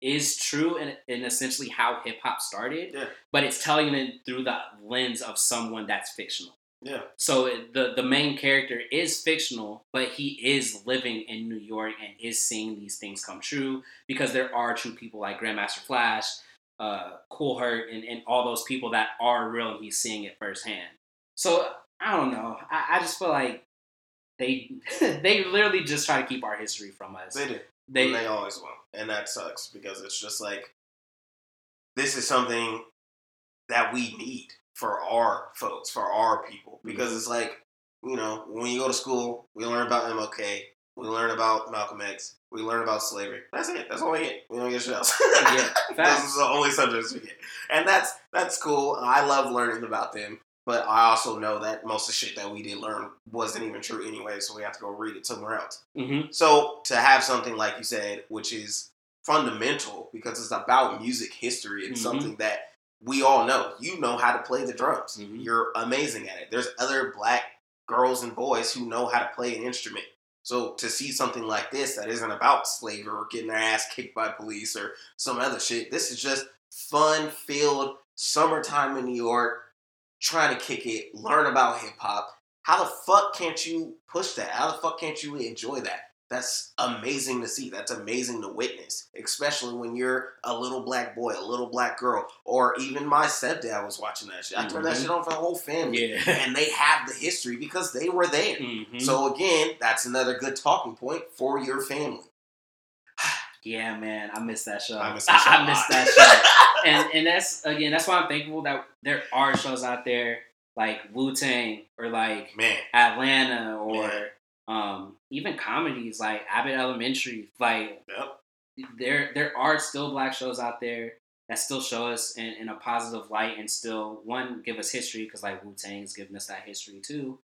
is true in, in essentially how hip hop started, Yeah. but it's telling it through the lens of someone that's fictional. Yeah. So the the main character is fictional, but he is living in New York and is seeing these things come true because there are true people like Grandmaster Flash, uh, Kool Herc, and, and all those people that are real, and he's seeing it firsthand. So I don't know. I, I just feel like they they literally just try to keep our history from us. They do. They, and they always will, and that sucks because it's just like this is something that we need for our folks, for our people, because Mm-hmm. it's like you know when you go to school, we learn about MLK, we learn about Malcolm X, we learn about slavery. That's it. That's all we get. We don't get shit else. Yeah, Those are the only subjects we get, and that's that's cool. I love learning about them. But I also know that most of the shit that we did learn wasn't even true anyway, so we have to go read it somewhere else. hmm So to have something like you said, which is fundamental because it's about music history and Mhm. something that we all know. You know how to play the drums. Mhm. You're amazing at it. There's other black girls and boys who know how to play an instrument. So to see something like this that isn't about slavery or getting their ass kicked by police or some other shit, this is just fun filled summertime in New York, trying to kick it, learn about hip hop. How the fuck can't you push that? How the fuck can't you enjoy that? That's amazing to see. That's amazing to witness, especially when you're a little black boy, a little black girl, or even my stepdad was watching that shit. I turned that Mhm. shit on for the whole family, Yeah. and they have the history because they were there. Mhm. So again, that's another good talking point for your family. Yeah, man, I miss that show. I miss that show I miss that show. and and that's again, that's why I'm thankful that there are shows out there like Wu Tang or like Man, Atlanta or Yeah. um, even comedies like Abbott Elementary. Like yep. there there are still black shows out there that still show us in, in a positive light and still one give us history because like Wu Tang's giving us that history too.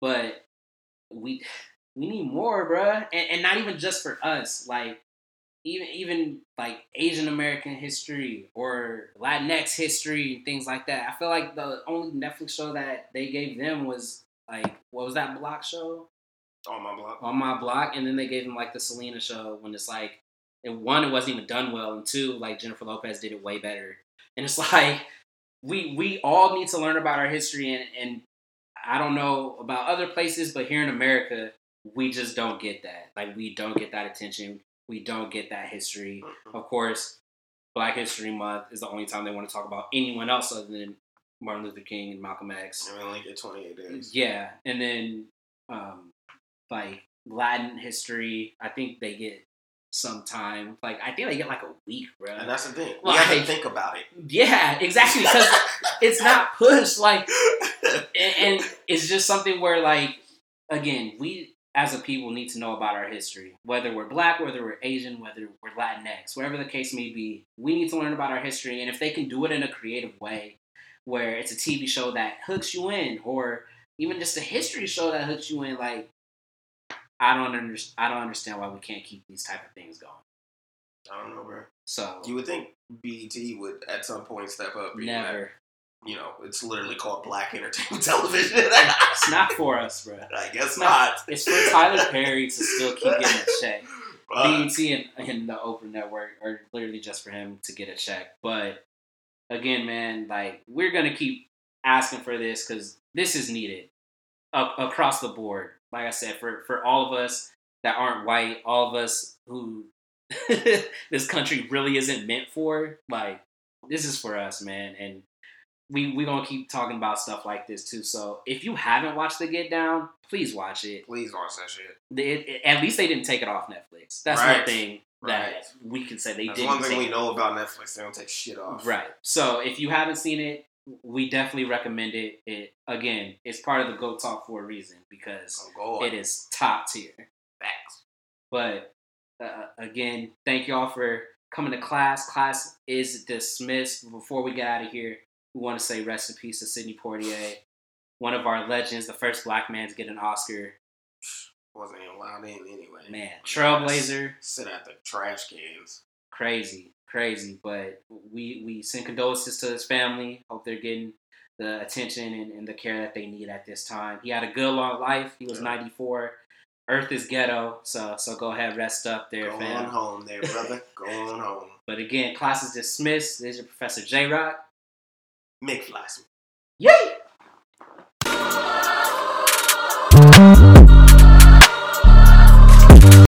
But we we need more, bruh. And, and not even just for us. Like even even like Asian American history or Latinx history and things like that. I feel like the only Netflix show that they gave them was like what was that block show? On my block. on my block, and then they gave them like the Selena show when it's like, and one, it wasn't even done well, and two, like Jennifer Lopez did it way better, and it's like we we all need to learn about our history, and and I don't know about other places, but here in America, we just don't get that. Like we don't get that attention, we don't get that history. Mhm. Of course, Black History Month is the only time they want to talk about anyone else other than Martin Luther King and Malcolm X. And we only get 28 days. Yeah, and then um, like Latin history, I think they get some time. Like I think they get like a week, bro. And that's the thing. We have to think about it. yeah, exactly because it's not pushed. Like, and, and it's just something where like again, we as a people need to know about our history, whether we're black, whether we're Asian, whether we're Latinx, whatever the case may be. We need to learn about our history, and if they can do it in a creative way, where it's a TV show that hooks you in, or even just a history show that hooks you in, like I don't understand. I don't understand why we can't keep these type of things going. I don't know, bro. So You would think BET would at some point step up. never. You know, it's literally called Black Entertainment Television. It's not for us, bro. I guess It's not. not. It's for Tyler Perry to still keep getting a check. BET and, and the Oprah Network are literally just for him to get a check. But again, man, like we're gonna keep asking for this because this is needed a- across the board. Like I said, for for all of us that aren't white, all of us who this country really isn't meant for. Like this is for us, man, and we we gonna keep talking about stuff like this too. So if you haven't watched The Get Down, please watch it. Please watch that shit. It- it- at least they didn't take it off Netflix. That's one Right. thing that Right. we can say they didn't. one thing we it know about Netflix. They don't take shit off. Right. So if you haven't seen it, we definitely recommend it. It again, it's part of the Go Talk for a reason because on. it is top tier. Facts. But uh, again, thank y'all for coming to class. Class is dismissed. Before we get out of here, we want to say rest in peace to Sidney Poitier, one of our legends, the first black man to get an Oscar. Wasn't even allowed in anyway. Man, trailblazer, Sit at the trash cans. crazy, crazy. But we we send condolences to his family. Hope they're getting the attention and, and the care that they need at this time. He had a good long life. He was Yeah. 94. Earth is ghetto, so so go ahead, rest up there, Go fam. on home there, brother. go on home. But again, class is dismissed. This is your Professor J Rock. Mick Flassman. Yay!